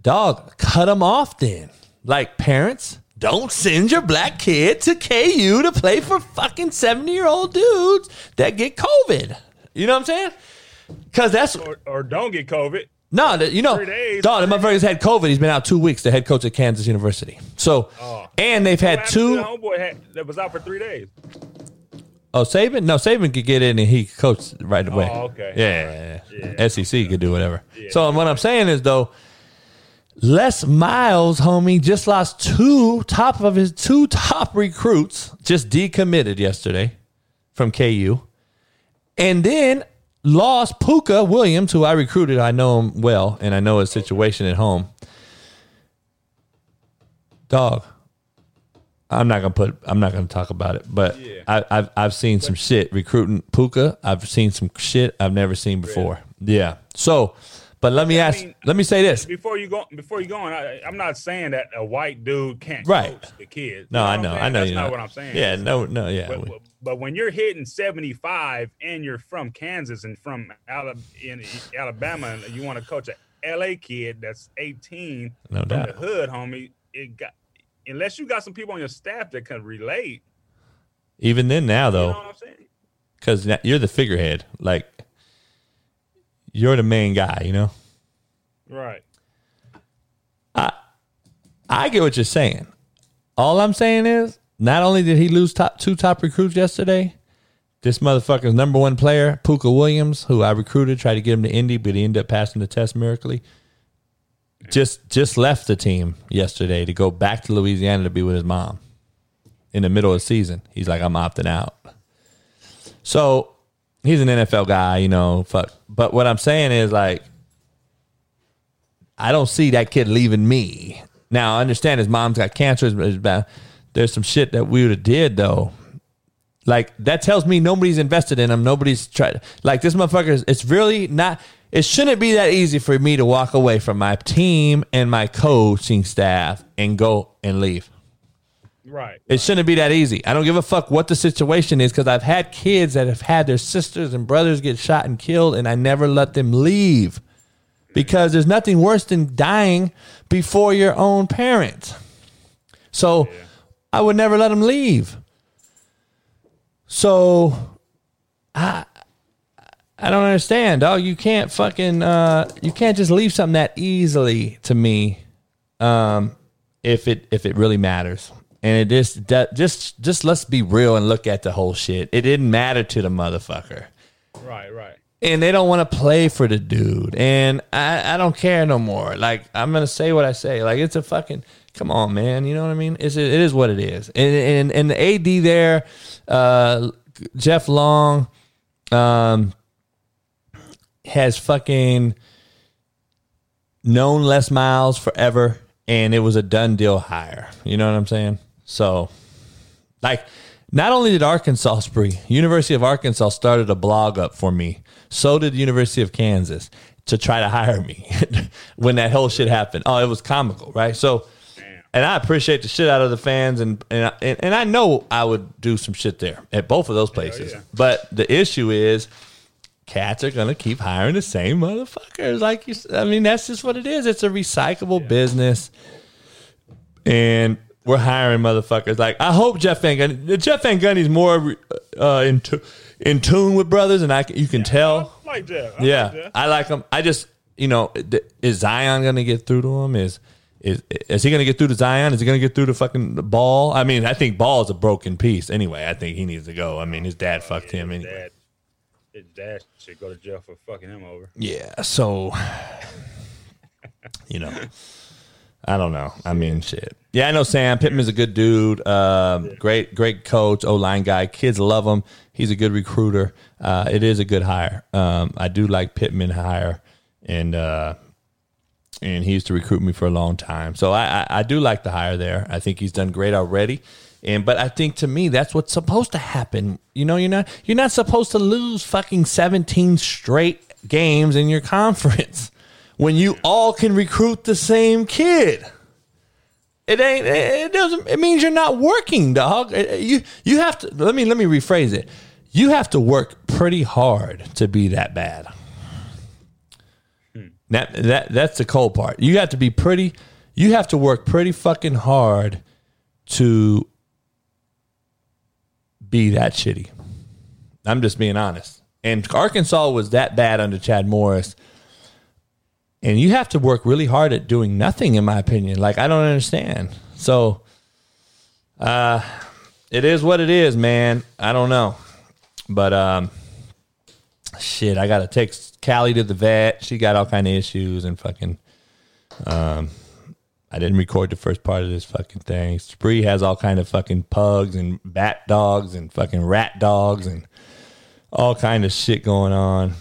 dog, cut them off then. Like parents, don't send your black kid to KU to play for fucking seventy year old dudes that get COVID. You know what I'm saying? Because that's or, or don't get COVID. no, the, you know, days. dog, the motherfucker's had COVID. He's been out two weeks. The head coach at Kansas University. So, Oh. and they've had two. the homeboy had, that was out for three days. Oh, Saban? No, Saban could get in and he could coach right away. Oh, okay. Yeah, yeah. SEC could do whatever. So what I'm saying is though, Les Miles, homie, just lost two top of his two top recruits, just decommitted yesterday from KU, and then lost Pooka Williams, who I recruited. I know him well, and I know his situation at home. Dog, I'm not gonna put. I'm not gonna talk about it. But Yeah. I, I've I've seen some shit recruiting Pooka. I've seen some shit I've never seen before. Yeah. So, but let me I ask. mean- let me say this. Before you go, before you go on, I, I'm not saying that a white dude can't Right. coach the kids. No, You I know. I know. That's not know. what I'm saying. Yeah. No. No. Yeah. But, but- but when you're hitting 75 and you're from Kansas and from Alabama, in Alabama and you want to coach a LA kid that's 18 No from doubt. the hood, homie, it got unless you got some people on your staff that can relate. Even then, now though, what I'm saying? because you're the figurehead. Like you're the main guy. You know. Right. I I get what you're saying. All I'm saying is, not only did he lose top two top recruits yesterday, this motherfucker's number one player, Pooka Williams, who I recruited, tried to get him to Indy, but he ended up passing the test miraculously. Just just left the team yesterday to go back to Louisiana to be with his mom. In the middle of the season, he's like, I'm opting out. So he's an NFL guy, you know. Fuck. But what I'm saying is like, I don't see that kid leaving me. Now I understand his mom's got cancer. There's some shit that we would have did though. Like that tells me nobody's invested in him. Nobody's tried. Like this motherfucker. is- It's really not. It shouldn't be that easy for me to walk away from my team and my coaching staff and go and leave. Right. It shouldn't be that easy. I don't give a fuck what the situation is because I've had kids that have had their sisters and brothers get shot and killed, and I never let them leave because there's nothing worse than dying before your own parents. So I would never let them leave. So I I don't understand, dog. You can't fucking uh you can't just leave something that easily to me um if it if it really matters. And it just that just just let's be real and look at the whole shit. It didn't matter to the motherfucker. Right, right. And they don't want to play for the dude. And I, I don't care no more. Like I'm gonna say what I say. Like it's a fucking come on, man. You know what I mean? It's it is what it is. And and, and the AD there, uh Jeff Long, um has fucking known Les Miles forever, and it was a done deal hire. You know what I'm saying? So, like, not only did Arkansas spree, University of Arkansas started a blog up for me. So did University of Kansas to try to hire me when that whole shit happened. Oh, it was comical, right? So, and I appreciate the shit out of the fans, and and and, and I know I would do some shit there at both of those places. yeah. But the issue is cats are gonna keep hiring the same motherfuckers. Like you, I mean, that's just what it is. It's a recyclable business, and we're hiring motherfuckers. Like I hope Jeff Van Gundy, Jeff Van Gundy's more uh, in tu- in tune with brothers, and I you can tell. I like Jeff. I Yeah, like Jeff. I like him. I just, you know, is Zion gonna get through to him? Is is is he gonna get through to Zion? Is he gonna get through to fucking Ball? I mean, I think Ball is a broken piece anyway. I think he needs to go. I mean, his dad fucked him His anyway. dad, his dad should go to jail for fucking him over. Yeah, so you know, I don't know. I mean, shit. Yeah, I know Sam Pittman's a good dude. Um, Great, great coach, O line guy. Kids love him. He's a good recruiter. Uh, it is a good hire. Um, I do like Pittman hire, and uh, and he used to recruit me for a long time. So I, I, I do like the hire there. I think he's done great already. And but I think to me that's what's supposed to happen. You know, you're not you're not supposed to lose fucking 17 straight games in your conference when you all can recruit the same kid. It ain't. It doesn't. It means you're not working, dog. You you have to. Let me let me rephrase it. You have to work pretty hard to be that bad. That that that's the cold part. You have to be pretty. You have to work pretty fucking hard to be that shitty. I'm just being honest. And Arkansas was that bad under Chad Morris. And you have to work really hard at doing nothing, in my opinion. Like I don't understand. So, uh, it is what it is, man. I don't know, but um, shit, I gotta take Callie to the vet. She got all kind of issues and fucking. Um, I didn't record the first part of this fucking thing. Spree has all kind of fucking pugs and bat dogs and fucking rat dogs and all kind of shit going on.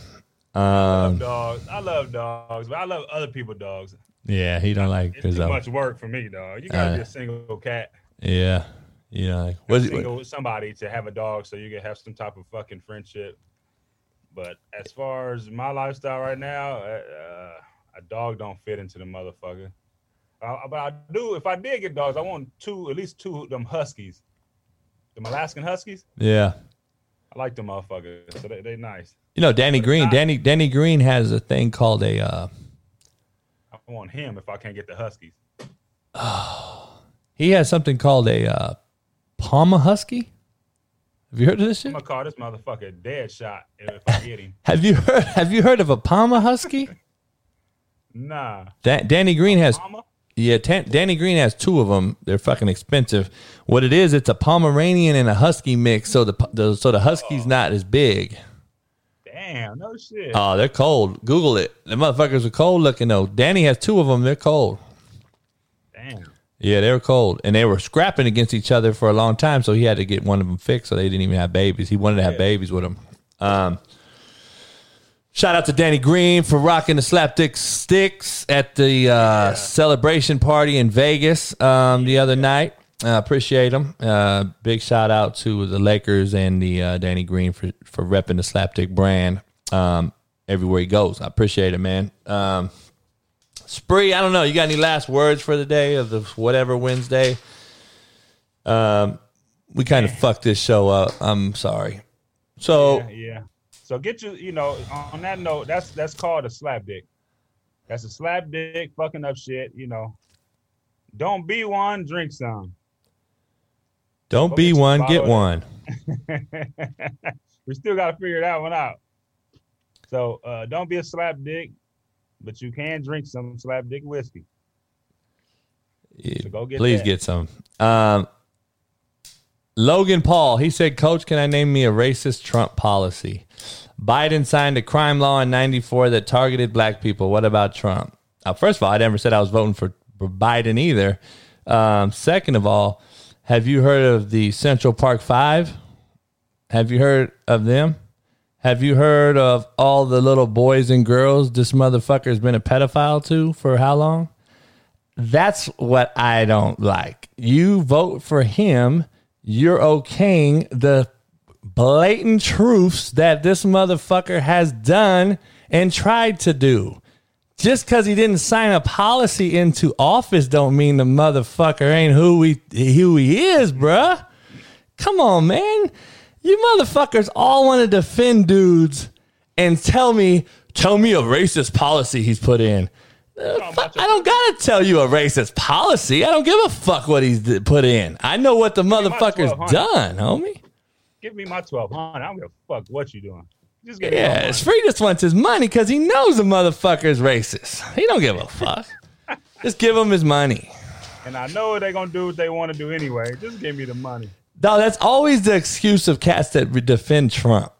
Um, Dogs. I love dogs, but I love other people dogs. yeah, he don't like It's too own. much work for me, dog. You gotta Uh, be a single cat, Yeah, you know, like single with somebody to have a dog, so you can have some type of fucking friendship. But as far as my lifestyle right now, uh, uh, a dog don't fit into the motherfucker. Uh, but I do. If I did get dogs, I want two, at least two of them huskies, them Alaskan huskies. yeah. I like them motherfuckers, so they they nice. You know, Danny Green. not- Danny Danny Green has a thing called a. Uh, I want him if I can't get the huskies. he has something called a uh, Palma Husky. Have you heard of this shit? I'm gonna call this motherfucker dead shot if I get him. Have you heard? Have you heard of a Palma Husky? Nah, Da- Danny Green has mama. Yeah. Tan- Danny Green has two of them. They're fucking expensive. What it is, it's a Pomeranian and a Husky mix. So the, the so the Husky's not as big. Damn, no shit. Oh, they're cold. Google it. The motherfuckers are cold looking though. Danny has two of them. They're cold. Damn. Yeah, they were cold, and they were scrapping against each other for a long time. So he had to get one of them fixed, so they didn't even have babies. He wanted to have Yeah. babies with them. Um, shout out to Danny Green for rocking the slapdick sticks at the uh, celebration party in Vegas um, the other night. Uh, appreciate him. Uh, big shout out to the Lakers and the uh, Danny Green for for repping the slapdick brand um, everywhere he goes. I appreciate it, man. Um, Spree, I don't know. You got any last words for the day of the whatever Wednesday? Um, we kind of fucked this show up. I'm sorry. So Yeah, yeah. So get you, you know, on that note, that's that's called a slap dick. That's a slap dick fucking up shit, you know. Don't be one, drink some. Don't Go be get one, get one. we still got to figure that one out. So uh, don't be a slap dick, but you can drink some slap dick whiskey. So go get Please that. get some. Um, Logan Paul, he said, Coach, can I name me a racist Trump policy? Biden signed a crime law in 94 that targeted black people. What about Trump? Now, first of all, I never said I was voting for, for Biden either. Um, second of all, have you heard of the Central Park Five? Have you heard of them? Have you heard of all the little boys and girls this motherfucker's been a pedophile to for how long? That's what I don't like. You vote for him, you're okaying the blatant truths that this motherfucker has done and tried to do. Just because he didn't sign a policy into office don't mean the motherfucker ain't who he who he is, bruh. Come on, man. You motherfuckers all want to defend dudes and tell me tell me a racist policy he's put in. I don't gotta tell you a racist policy. I don't give a fuck what he's put in. I know what the motherfucker's done, homie. Give me my twelve hundred. I don't give a fuck what you doing. Just get Yeah, Spree just wants his money because he knows the motherfucker's racist. He don't give a fuck. just give him his money. and I know they're gonna do what they want to do anyway. Just give me the money. Dog, that's always the excuse of cats that defend Trump.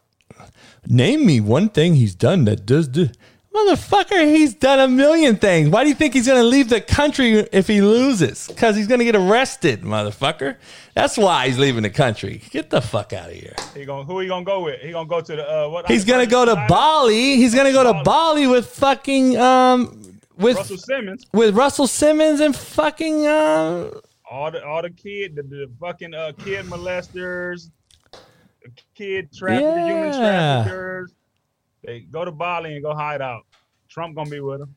Name me one thing he's done that does do. Motherfucker, he's done a million things. Why do you think he's going to leave the country if he loses? Because he's going to get arrested, motherfucker. That's why he's leaving the country. Get the fuck out of here. He going who he gonna go with? He gonna go to the uh what? He's going to go to Bali. He's going to go to Bali with fucking um with Russell Simmons. with Russell Simmons and fucking um All the all the kid, the, the fucking uh kid molesters, kid traffickers, human traffickers. They go to Bali and go hide out. Trump gonna be with him.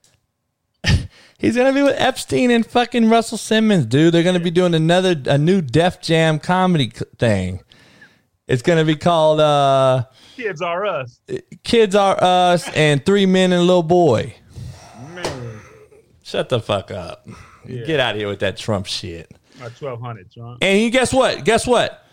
He's gonna be with Epstein and fucking Russell Simmons, dude. They're gonna be doing another a new Def Jam comedy thing. It's gonna be called uh, Kids are us. "Kids Are Us" and Three Men and a Little Boy. Man, Shut the fuck up. Get out of here with that Trump shit. twelve hundred, Trump. And you guess what? Guess what?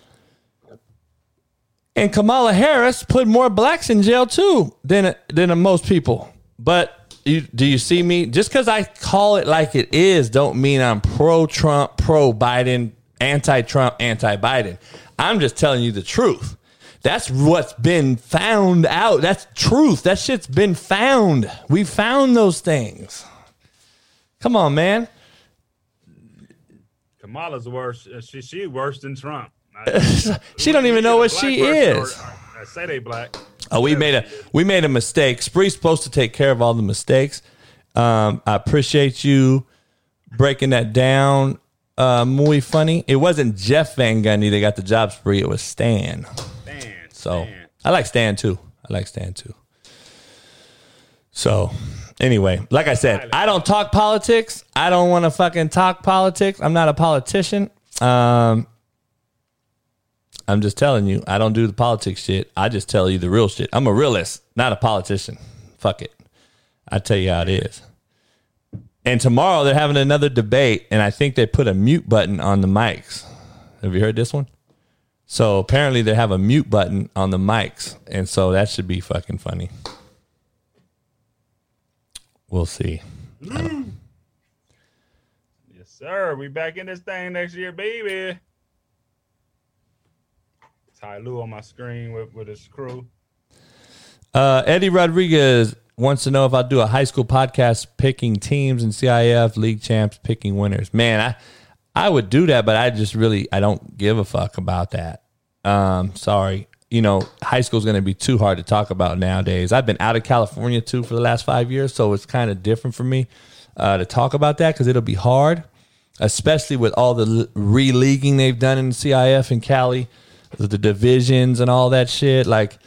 And Kamala Harris put more blacks in jail too than than most people. But you, do you see me? Just because I call it like it is, don't mean I'm pro Trump, pro Biden, anti Trump, anti Biden. I'm just telling you the truth. That's what's been found out. That's truth. That shit's been found. We found those things. Come on, man. Kamala's worse. uh, She she worse than Trump. She don't even know what she is. or- I say they black. Oh, we made a we made a mistake. Spree's supposed to take care of all the mistakes. Um, I appreciate you breaking that down. Uh, muy funny. It wasn't Jeff Van Gundy that got the job spree. It was Stan. Stan. So Stan. I like Stan too. I like Stan too. So anyway, like I said, I don't talk politics. I don't want to fucking talk politics. I'm not a politician. Um, I'm just telling you, I don't do the politics shit. I just tell you the real shit. I'm a realist, not a politician. Fuck it. I tell you how it is. And tomorrow they're having another debate, and I think they put a mute button on the mics. Have you heard this one? So apparently they have a mute button on the mics, and so that should be fucking funny. We'll see. Yes, sir. We back in this thing next year, baby. Ty Lue on my screen with, with his crew. Uh, Eddie Rodriguez wants to know if I'll do a high school podcast picking teams and CIF league champs, picking winners. Man, I I would do that, but I just really I don't give a fuck about that. Um, sorry. You know, high school is going to be too hard to talk about nowadays. I've been out of California too for the last five years, so it's kind of different for me uh, to talk about that because it'll be hard, especially with all the re-leaguing they've done in CIF and Cali, the divisions and all that shit. Like,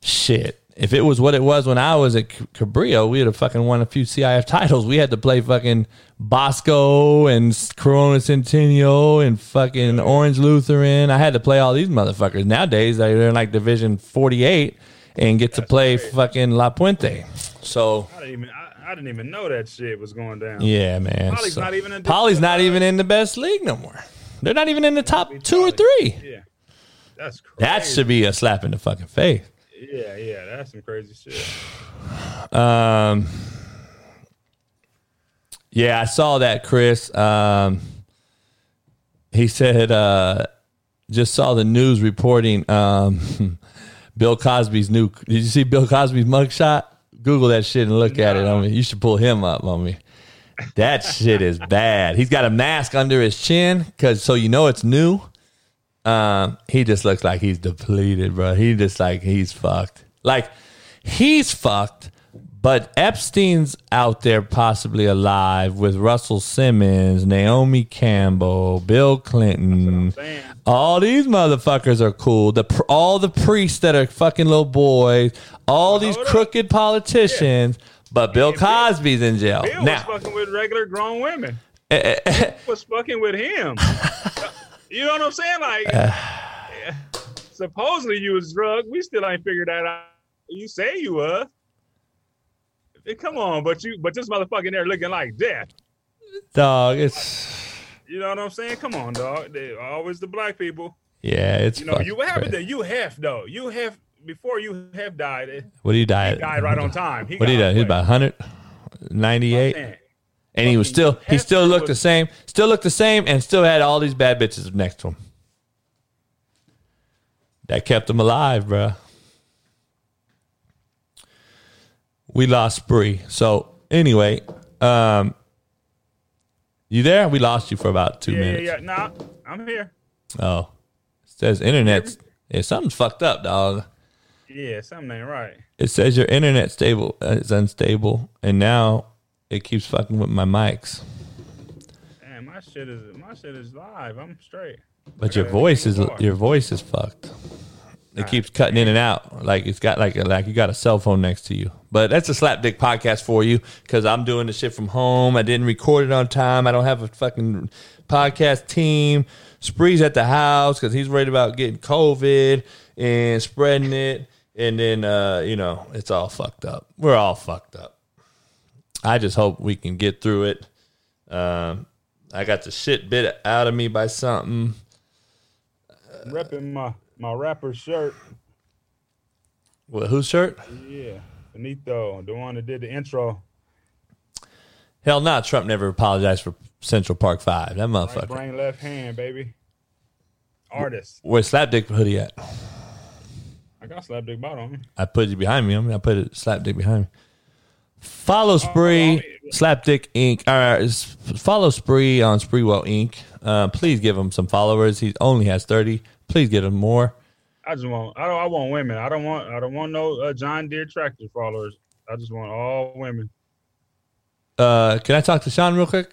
shit. If it was what it was when I was at Cabrillo, we would have fucking won a few CIF titles. We had to play fucking Bosco and Corona Centennial and fucking Orange Lutheran. I had to play all these motherfuckers. Nowadays, they're in like Division 48 and get to play fucking La Puente. So, I didn't even I, I didn't even know that shit was going down. yeah, man. Poly's So- not even in- Poly's not even in the best league no more. They're not even in the top two or three. Yeah, that's crazy. That should be a slap in the fucking face. Yeah, yeah, that's some crazy shit. Um, yeah, I saw that, Chris. Um, he said, uh, just saw the news reporting um, Bill Cosby's new. Did you see Bill Cosby's mugshot? Google that shit and look at it on me. You should pull him up on me. That shit is bad. He's got a mask under his chin because so you know it's new. Um, he just looks like he's depleted, bro. He just like he's fucked. Like he's fucked, but Epstein's out there possibly alive with Russell Simmons, Naomi Campbell, Bill Clinton. All these motherfuckers are cool. The pr- all the priests that are fucking little boys, all these hold up. crooked politicians, but Bill Yeah, Bill- Cosby's in jail Bill now. was fucking with regular grown women. eh, was fucking with him. you know what I'm saying? Like, supposedly you was drugged. We still ain't figured that out. You say you was. Come on, but you, but this motherfucker there looking like death. Dog, it's You know what I'm saying? Come on, dog. They always the black people. yeah, it's You know, you what happened to you have though. You have before you have died. eh, What do you die? He died right on time. He What did he got die? He was away. about 198, Man, and he was still he still looked the same, still looked the same, and still had all these bad bitches next to him. That kept him alive, bruh. We lost Spree. So anyway, um, you there? We lost you for about two Yeah, yeah, minutes. yeah. Nah, I'm here. Oh, it says internet's yeah, something's fucked up, dog. Yeah, something ain't right. It says your internet stable uh, is unstable, and now it keeps fucking with my mics. Damn, my shit is my shit is live. I'm straight. But your voice is you your voice is fucked. It keeps cutting in and out, like it's got like like you got a cell phone next to you. But that's a slap dick podcast for you because I'm doing the shit from home. I didn't record it on time. I don't have a fucking podcast team. Spree's at the house because he's worried about getting COVID and spreading it, and then uh, you know it's all fucked up. We're all fucked up. I just hope we can get through it. Um, I got the shit bit out of me by something. repping my my rapper shirt. Well, whose shirt? Yeah, Benito, the one that did the intro. Hell no, Trump never apologized for Central Park Five. That Right motherfucker. brain, left hand, baby. Artist. Where's Slapdick hoodie at? I got slap dick bottom. I put it behind me. I mean, I put it Slapdick behind me. Follow Spree, oh, Slapdick Inc. Uh, s- follow Spree on Sprewell Inc. Uh, please give him some followers. He only has thirty. Please get him more. I just want. I don't. I want women. I don't want. I don't want no uh, John Deere tractor followers. I just want all women. Uh, can I talk to Sean real quick?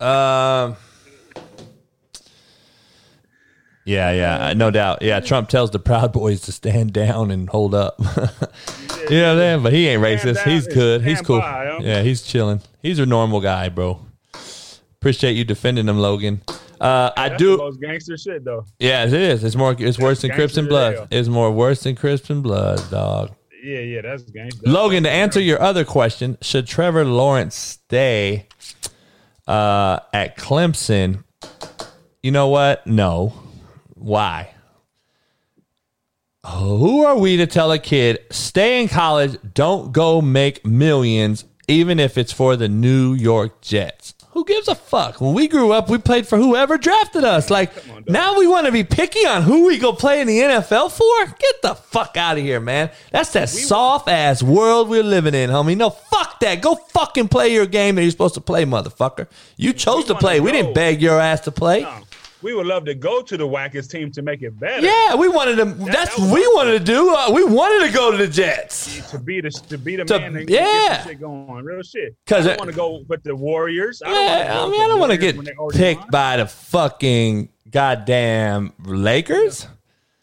um. Yeah, yeah, no doubt. Yeah, Trump tells the Proud Boys to stand down and hold up. you know what I'm saying? But he ain't racist. He's good. He's cool. Yeah, he's chilling. He's a normal guy, bro. Appreciate you defending him, Logan. Uh, I That's do. most gangster shit though. Yeah, it is. It's more. It's worse than Crips and Blood. hell. It's more worse than Crips and Blood, dog. Yeah, yeah, that's gangster. Logan, to answer your other question, should Trevor Lawrence stay uh, at Clemson? You know what? No. Why? Who are we to tell a kid stay in college, don't go make millions, even if it's for the New York Jets? Who gives a fuck? When we grew up, we played for whoever drafted us. Like on, now we want to be picky on who we go play in the NFL for? Get the fuck out of here, man. That's that soft ass world we're living in, homie. No, fuck that. Go fucking play your game that you're supposed to play, motherfucker. You chose to play. We didn't beg your ass to play. No, we would love to go to the wackest team to make it better. Yeah, we wanted to. that's that what was we wanted to do. Uh, we wanted to go to the Jets. To be the to be the To- man and yeah. shit going, real shit. 'Cause I don't want to go with the Warriors. I Yeah, I don't mean, I don't want to get when they already picked by the fucking goddamn Lakers, Yeah,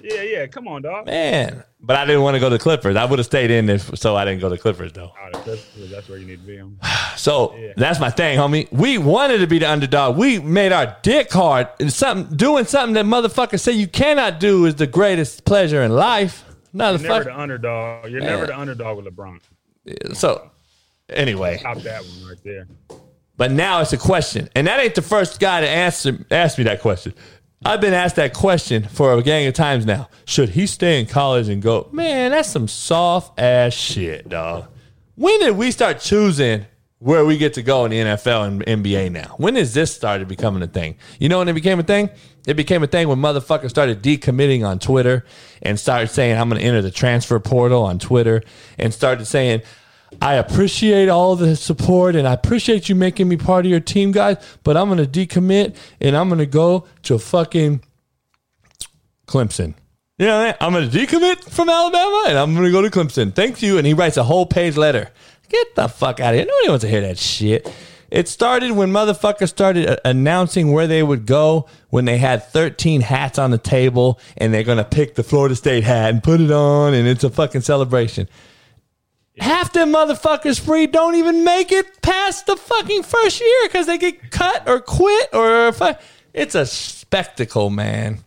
yeah. Yeah. Come on, dog. man. But I didn't want to go to Clippers. I would have stayed in if so. I didn't go to Clippers though. Oh, that's, that's where you need to be. On. So Yeah. that's my thing, homie. We wanted to be the underdog. We made our dick hard. And something doing something that motherfuckers say you cannot do is the greatest pleasure in life. You're never the underdog. You're never the underdog with LeBron. So anyway, Top that one right there. But now it's a question. And that ain't the first guy to answer ask me that question. I've been asked that question for a gang of times now. Should he stay in college and go? Man, that's some soft ass shit, dog. When did we start choosing where we get to go in the NFL and NBA now? When is this started becoming a thing? You know when it became a thing? It became a thing when motherfuckers started decommitting on Twitter and started saying, I'm going to enter the transfer portal on Twitter and started saying, I appreciate all the support and I appreciate you making me part of your team, guys, but I'm going to decommit and I'm going to go to fucking Clemson. You know, I mean? I'm going to decommit from Alabama and I'm going to go to Clemson. Thank you. And he writes a whole page letter. Get the fuck out of here. Nobody wants to hear that shit. It started when motherfuckers started uh, announcing where they would go when they had 13 hats on the table and they're going to pick the Florida State hat and put it on and it's a fucking celebration. Half them motherfuckers free don't even make it past the fucking first year because they get cut or quit or fu- it's a spectacle, man.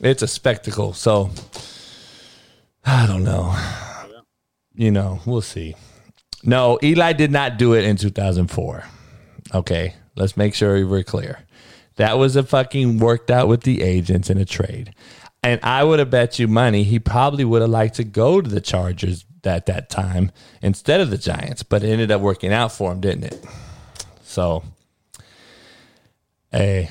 It's a spectacle. So I don't know. You know, we'll see. No, Eli did not do it in 2004. Okay, let's make sure we're clear. That was a fucking worked out with the agents in a trade. And I would have bet you money he probably would have liked to go to the Chargers at that time instead of the Giants, but it ended up working out for him, didn't it? So, hey,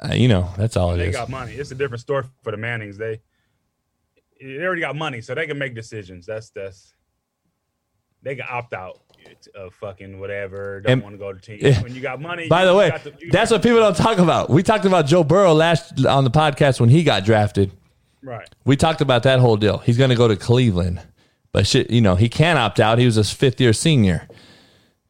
uh, you know, that's all it They is. got money. It's a different story for the Mannings. They they already got money, so they can make decisions. That's that's they can opt out of fucking whatever. Don't And- want to go to team. Yeah. When you got money. By you the way, got you that's what people don't talk about. We talked about Joe Burrow last on the podcast when he got drafted. right. We talked about that whole deal. He's going to go to Cleveland, but shit, you know, he can opt out. He was a fifth year senior.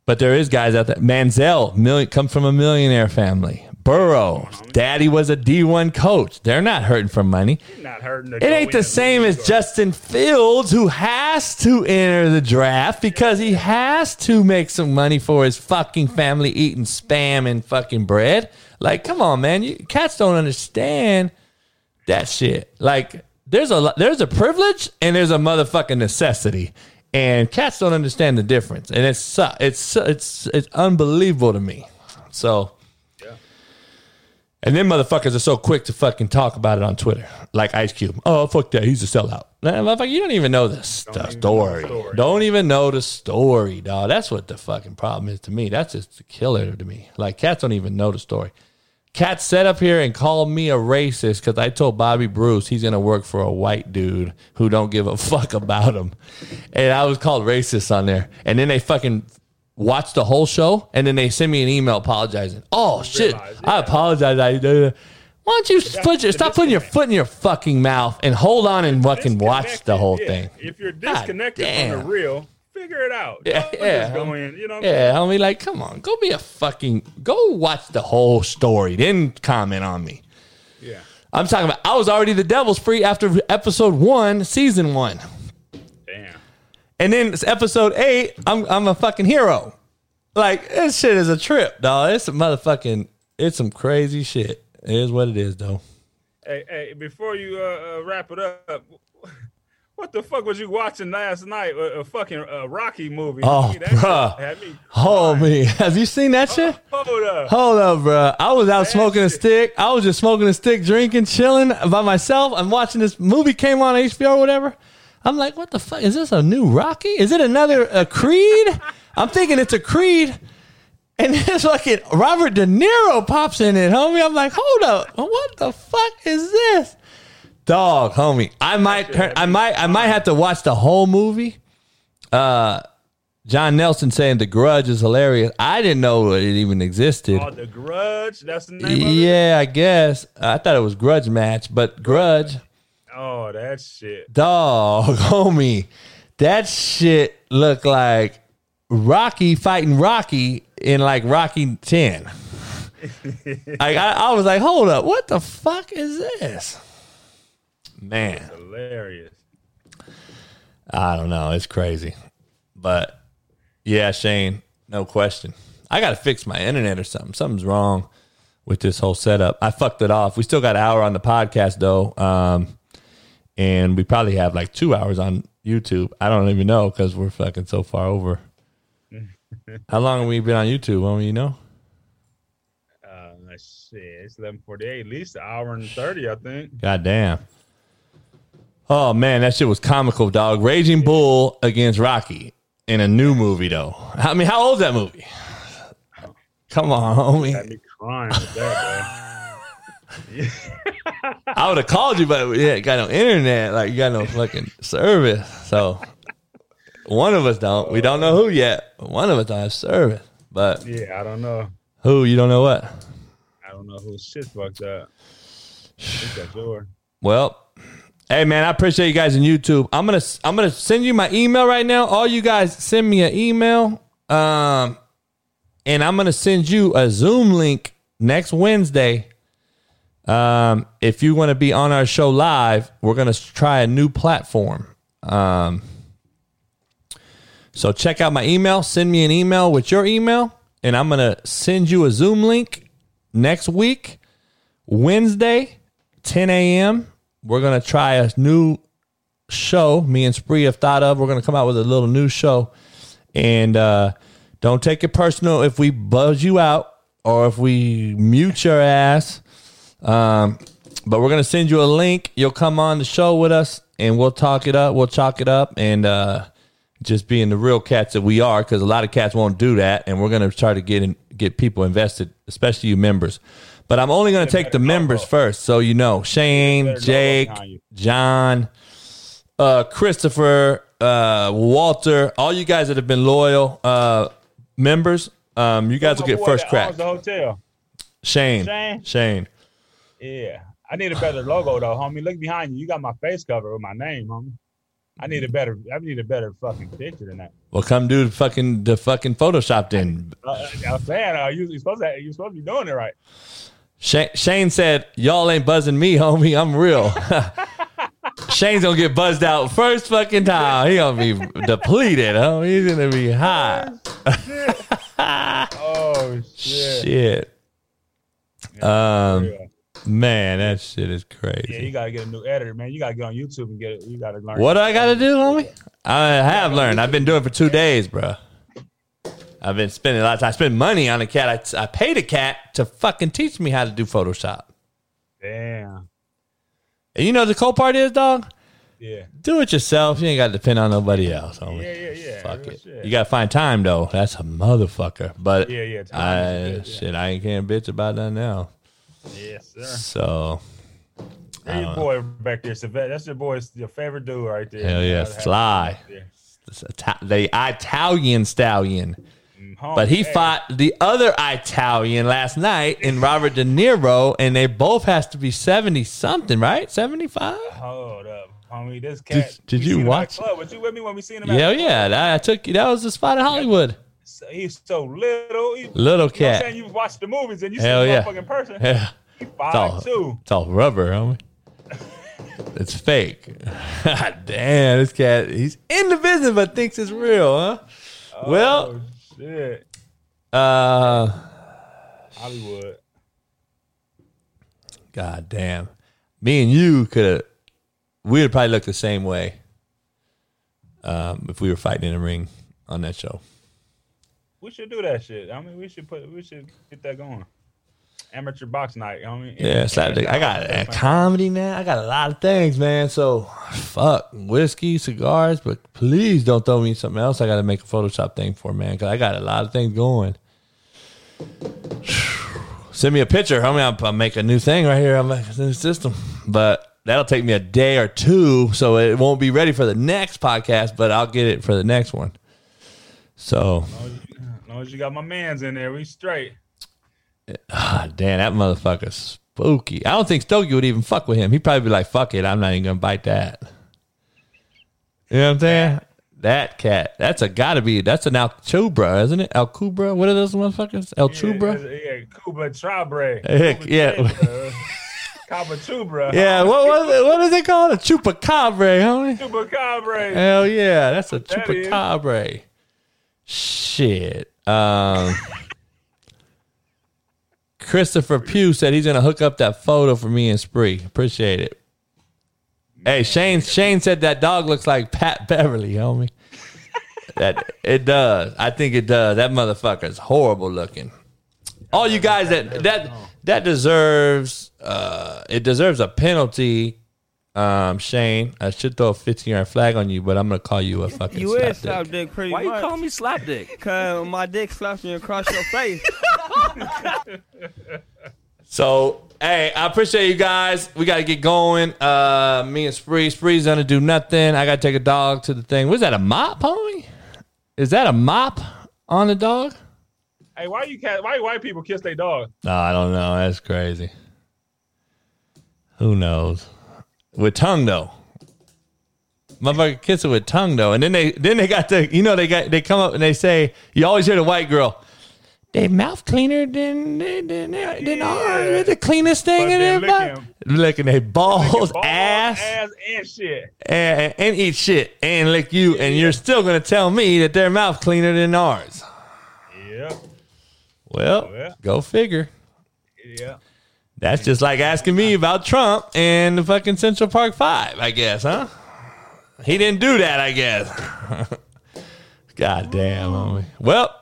But there is guys out there. Manziel, million, come from a millionaire family. Burrow, daddy was a D1 coach. They're not hurting for money. Not hurting. It ain't the same as Justin Fields, who has to enter the draft because he has to make some money for his fucking family eating spam and fucking bread. Like, come on, man. You cats don't understand that shit. Like, there's a there's a privilege and there's a motherfucking necessity, and cats don't understand the difference. And it's su- it's it's it's unbelievable to me. So. Yeah. And then motherfuckers are so quick to fucking talk about it on Twitter, like Ice Cube. Oh fuck that, he's a sellout. Motherfucker, you don't even know the st- even know the story. story. Don't even know the story, dog. That's what the fucking problem is to me. That's just the killer to me. Like cats don't even know the story. Cat set up here and called me a racist because I told Bobby Bruce he's gonna work for a white dude who don't give a fuck about him, and I was called racist on there. And then they fucking watched the whole show, and then they send me an email apologizing. Oh shit, Realize, I apologize. I did. Why don't you put your, stop putting your foot in your fucking mouth and hold on and fucking watch the whole yeah. thing? If you're God disconnected from the real, figure it out. Yeah, Don't yeah, go in, you know. Yeah, homie, like, come on, go be a fucking, go watch the whole story, then comment on me. I'm? I'm talking about, I was already the devil's free after episode one, season one. Damn. And then it's episode eight, I'm, I'm a fucking hero. Like, this shit is a trip, dog. It's a motherfucking, it's some crazy shit. It is what it is, though. Hey, hey, before you uh, uh, wrap it up, what the fuck was you watching last night? A, a fucking uh, Rocky movie. Oh, shit bruh. had me have you seen that shit? Hold up. Hold up, bro. I was out That smoking a stick. I was just smoking a stick, drinking, chilling by myself. I'm watching this movie came on HBO or whatever. I'm like, what the fuck? Is this a new Rocky? Is it another a Creed? I'm thinking it's a Creed. And then fucking Robert De Niro pops in it, homie. I'm like, hold up. What the fuck is this? Dog, homie. I might I might I might have to watch the whole movie. Uh John Nelson saying the grudge is hilarious. I didn't know it even existed. Oh, the Grudge. That's the name of it. Yeah, I guess. I thought it was Grudge Match, but Grudge, Oh, that shit. dog, homie, that shit looked like Rocky fighting Rocky in like Rocky 10. like, I, I was like, hold up, what the fuck is this? Man, Hilarious. I don't know. It's crazy. But yeah, Shane, no question. I got to fix my internet or something. Something's wrong with this whole setup. I fucked it off. We still got an hour on the podcast though. Um, and we probably have like two hours on YouTube. I don't even know because we're fucking so far over. How long have we been on YouTube? Well, you know, Let's see, it's eleven forty eight. At least an hour and thirty, I think. God damn. Oh man, that shit was comical, dog. Raging Bull against Rocky in a new movie though. I mean, how old's that movie? Come on, homie. Crying that, I would have called you, but yeah, got no internet. Like you got no fucking service. So one of us don't. We don't know who yet. One of us don't have service. But. Yeah, I don't know. who? You don't know what? I don't know who shit fucked up. I think that's. Well, hey man, I appreciate you guys on YouTube. I'm gonna I'm gonna send you my email right now. All you guys send me an email, um, and I'm gonna send you a Zoom link next Wednesday. Um, if you want to be on our show live, we're gonna try a new platform. Um, so check out my email. Send me an email with your email, and I'm gonna send you a Zoom link next week, Wednesday, 10 a.m. We're gonna try a new show. Me and Spree have thought of. We're gonna come out with a little new show, and uh, don't take it personal if we buzz you out or if we mute your ass. Um, but we're gonna send you a link. You'll come on the show with us, and we'll talk it up. We'll chalk it up, and uh, just being the real cats that we are, because a lot of cats won't do that, and we're gonna try to get in, get people invested, especially you members. But I'm only gonna take the members first, so you know Shane, Jake. John, uh, Christopher, uh, Walter, all you guys that have been loyal uh, members. Um, you guys will get first crack. The hotel. Shane, Shane? Shane. Yeah. I need a better logo though, homie. Look behind you. You got my face covered with my name, homie. I need a better. I need a better fucking picture than that. Well, come do the fucking the fucking Photoshop then. Uh, I'm saying, uh, you, you're supposed to. You're supposed to be doing it right. Shane, Shane said, "Y'all ain't buzzing me, homie. I'm real." Shane's gonna get buzzed out first fucking time. He gonna be depleted, huh? He's gonna be hot. Oh shit. Shit, um, man, that shit is crazy. Yeah, you gotta get a new editor, man. You gotta get on YouTube and get it. You gotta learn. What do I gotta do, homie? I have learned. I've been doing it for two days, bro. I've been spending a lot of time. I spend money on a cat. I, I paid a cat to fucking teach me how to do Photoshop. Damn. And you know the cool part is, dog. Yeah. Do it yourself. You ain't got to depend on nobody else. Homie. Yeah, yeah, yeah. Fuck it. shit. You got to find time though. That's a motherfucker. But Yeah, yeah, time I, a yeah. shit, I ain't can't bitch about that now. Yes, sir. So There your uh, boy back there, Savette. That's your boy's your favorite dude right there. Hell yeah, Gotta have him fly. right it's Ita- the Italian stallion. Mm, But he hey, fought the other Italian last night in Robert De Niro, and they both has to be seventy something, right? Seventy five. Hold up, homie. This cat. did we you seen him at watch- Club. Was you with me when we seen him? Yeah, club? yeah. That, I took you. That was the spot in Hollywood. So- He's so little. He, Little You know what I'm cat. saying? You watch the movies and you Hell see yeah. motherfucking person. Yeah. He It's all, five two. it's all rubber, homie. It's fake. Damn, this cat, he's in the business but thinks it's real, huh? Well, Oh, shit. uh, Hollywood. god damn. Me and you could have, we would probably look the same way um, if we were fighting in a ring on that show. We should do that shit. I mean, we should put. We should get that going. Amateur box night. You know I mean, Yeah, Saturday. I got a comedy, man. I got a lot of things, man. So, fuck whiskey, cigars, but please don't throw me something else. I got to make a Photoshop thing for, man, because I got a lot of things going. Send me a picture, homie. I'll, I'll make a new thing right here. I'll make a new system, but that'll take me a day or two, so it won't be ready for the next podcast. But I'll get it for the next one. So, As long as you got my man's in there, we straight. Ah, damn, that motherfucker's spooky. I don't think Stokey would even fuck with him. He'd probably be like, "Fuck it, I'm not even gonna bite that." You know what I'm saying? That cat. That's a gotta be. That's an Alcubra, isn't it? Alcubra. What are those motherfuckers? El Chubra. Yeah, yeah, Cuba Trabre. Heck, Cuba yeah. Trabre. Yeah. What was it? What is it called? A chupacabra, homie. Chupacabra. Hell yeah, that's a that chupacabra. Shit. Um. Christopher Pugh said he's gonna hook up that photo for me and Spree. Appreciate it. Hey, Shane. Shane said that dog looks like Pat Beverley, homie. that it does. I think it does. That motherfucker's horrible looking. all you guys that that that deserves uh it deserves a penalty. Um, Shane, I should throw a 15 yard flag on you, but I'm gonna call you a fucking You is slap slap dick pretty Why you call me slap dick? Cause my dick slaps me across your face. So, hey, I appreciate you guys. We got to get going. Uh, me and Spree. Spree's gonna do nothing. I got to take a dog to the thing. Was that a mop, homie? Is that a mop on the dog? Hey, why you cat? Why white people kiss their dog? No, I don't know. That's crazy. Who knows? With tongue though. Motherfucker kiss it with tongue though. And then they then they got the you know they got they come up and they say you always hear the white girl. They mouth cleaner than than than, than ours. They're the cleanest thing But in their body. Licking their balls, Balls, ass, ass, and shit. and, and eat shit and lick you, and you're still gonna tell me that their mouth cleaner than ours. Yeah, Well, Yeah. go figure. yeah. That's just like asking me about Trump and the fucking Central Park Five, I guess, huh? He didn't do that, I guess. God damn, homie. Well,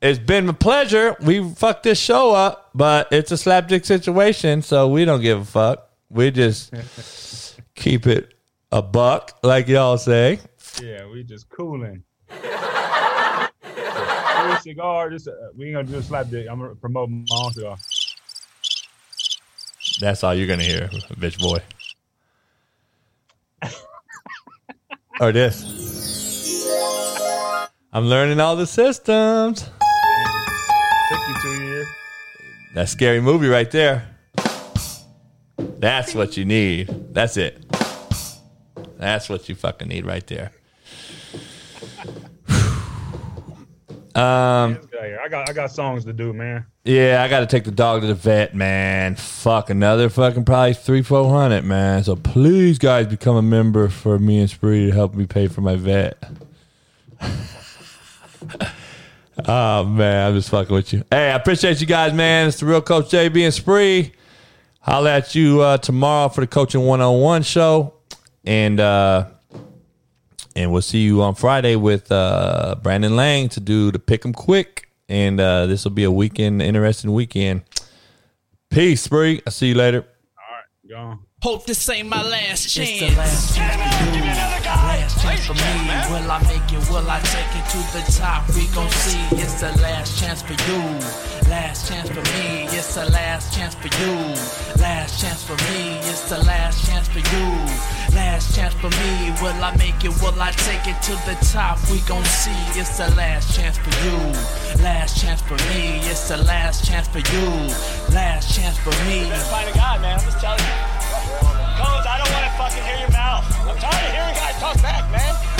it's been a pleasure. We fucked this show up, but it's a slapdick situation, so we don't give a fuck. We just keep it a buck, like y'all say. Yeah, we just cooling. Cigar. Just uh, we ain't gonna do a slap dick. I'm gonna promote my own cigar. That's all you're gonna hear, bitch boy. or this. I'm learning all the systems. Took you two years. That scary movie right there. That's what you need. That's it. That's what you fucking need right there. Um, Let's get out of here. I got I got songs to do, man. yeah, I got to take the dog to the vet, man. Fuck another fucking probably three, four hundred, man. So please, guys, become a member for me and Spree to help me pay for my vet. oh man, I'm just fucking with you. Hey, I appreciate you guys, man. It's the real Coach JB and Spree. Holla at you uh, tomorrow for the coaching one on one show, and uh, and we'll see you on Friday with uh, Brandon Lang to do the pick 'em quick, and uh, this will be a weekend, interesting weekend. Peace, Spree. I'll see you later. All right, gone. Hope this ain't my last chance. It's last chance for chance for me. Will I make it? Will I take it to the top? We gon' see. It's the last chance for you. Last chance for me. It's the last chance for you. Last chance for me. It's the last chance for you. Last chance for me. Will I make it? Will I take it to the top? We gon' see. It's the last chance for you. Last chance for me. It's the last chance for you. Last chance for me. Find a guy, man. I'm just telling you. Cones, I don't want to fucking hear your mouth. I'm tired of hearing guys talk back, man.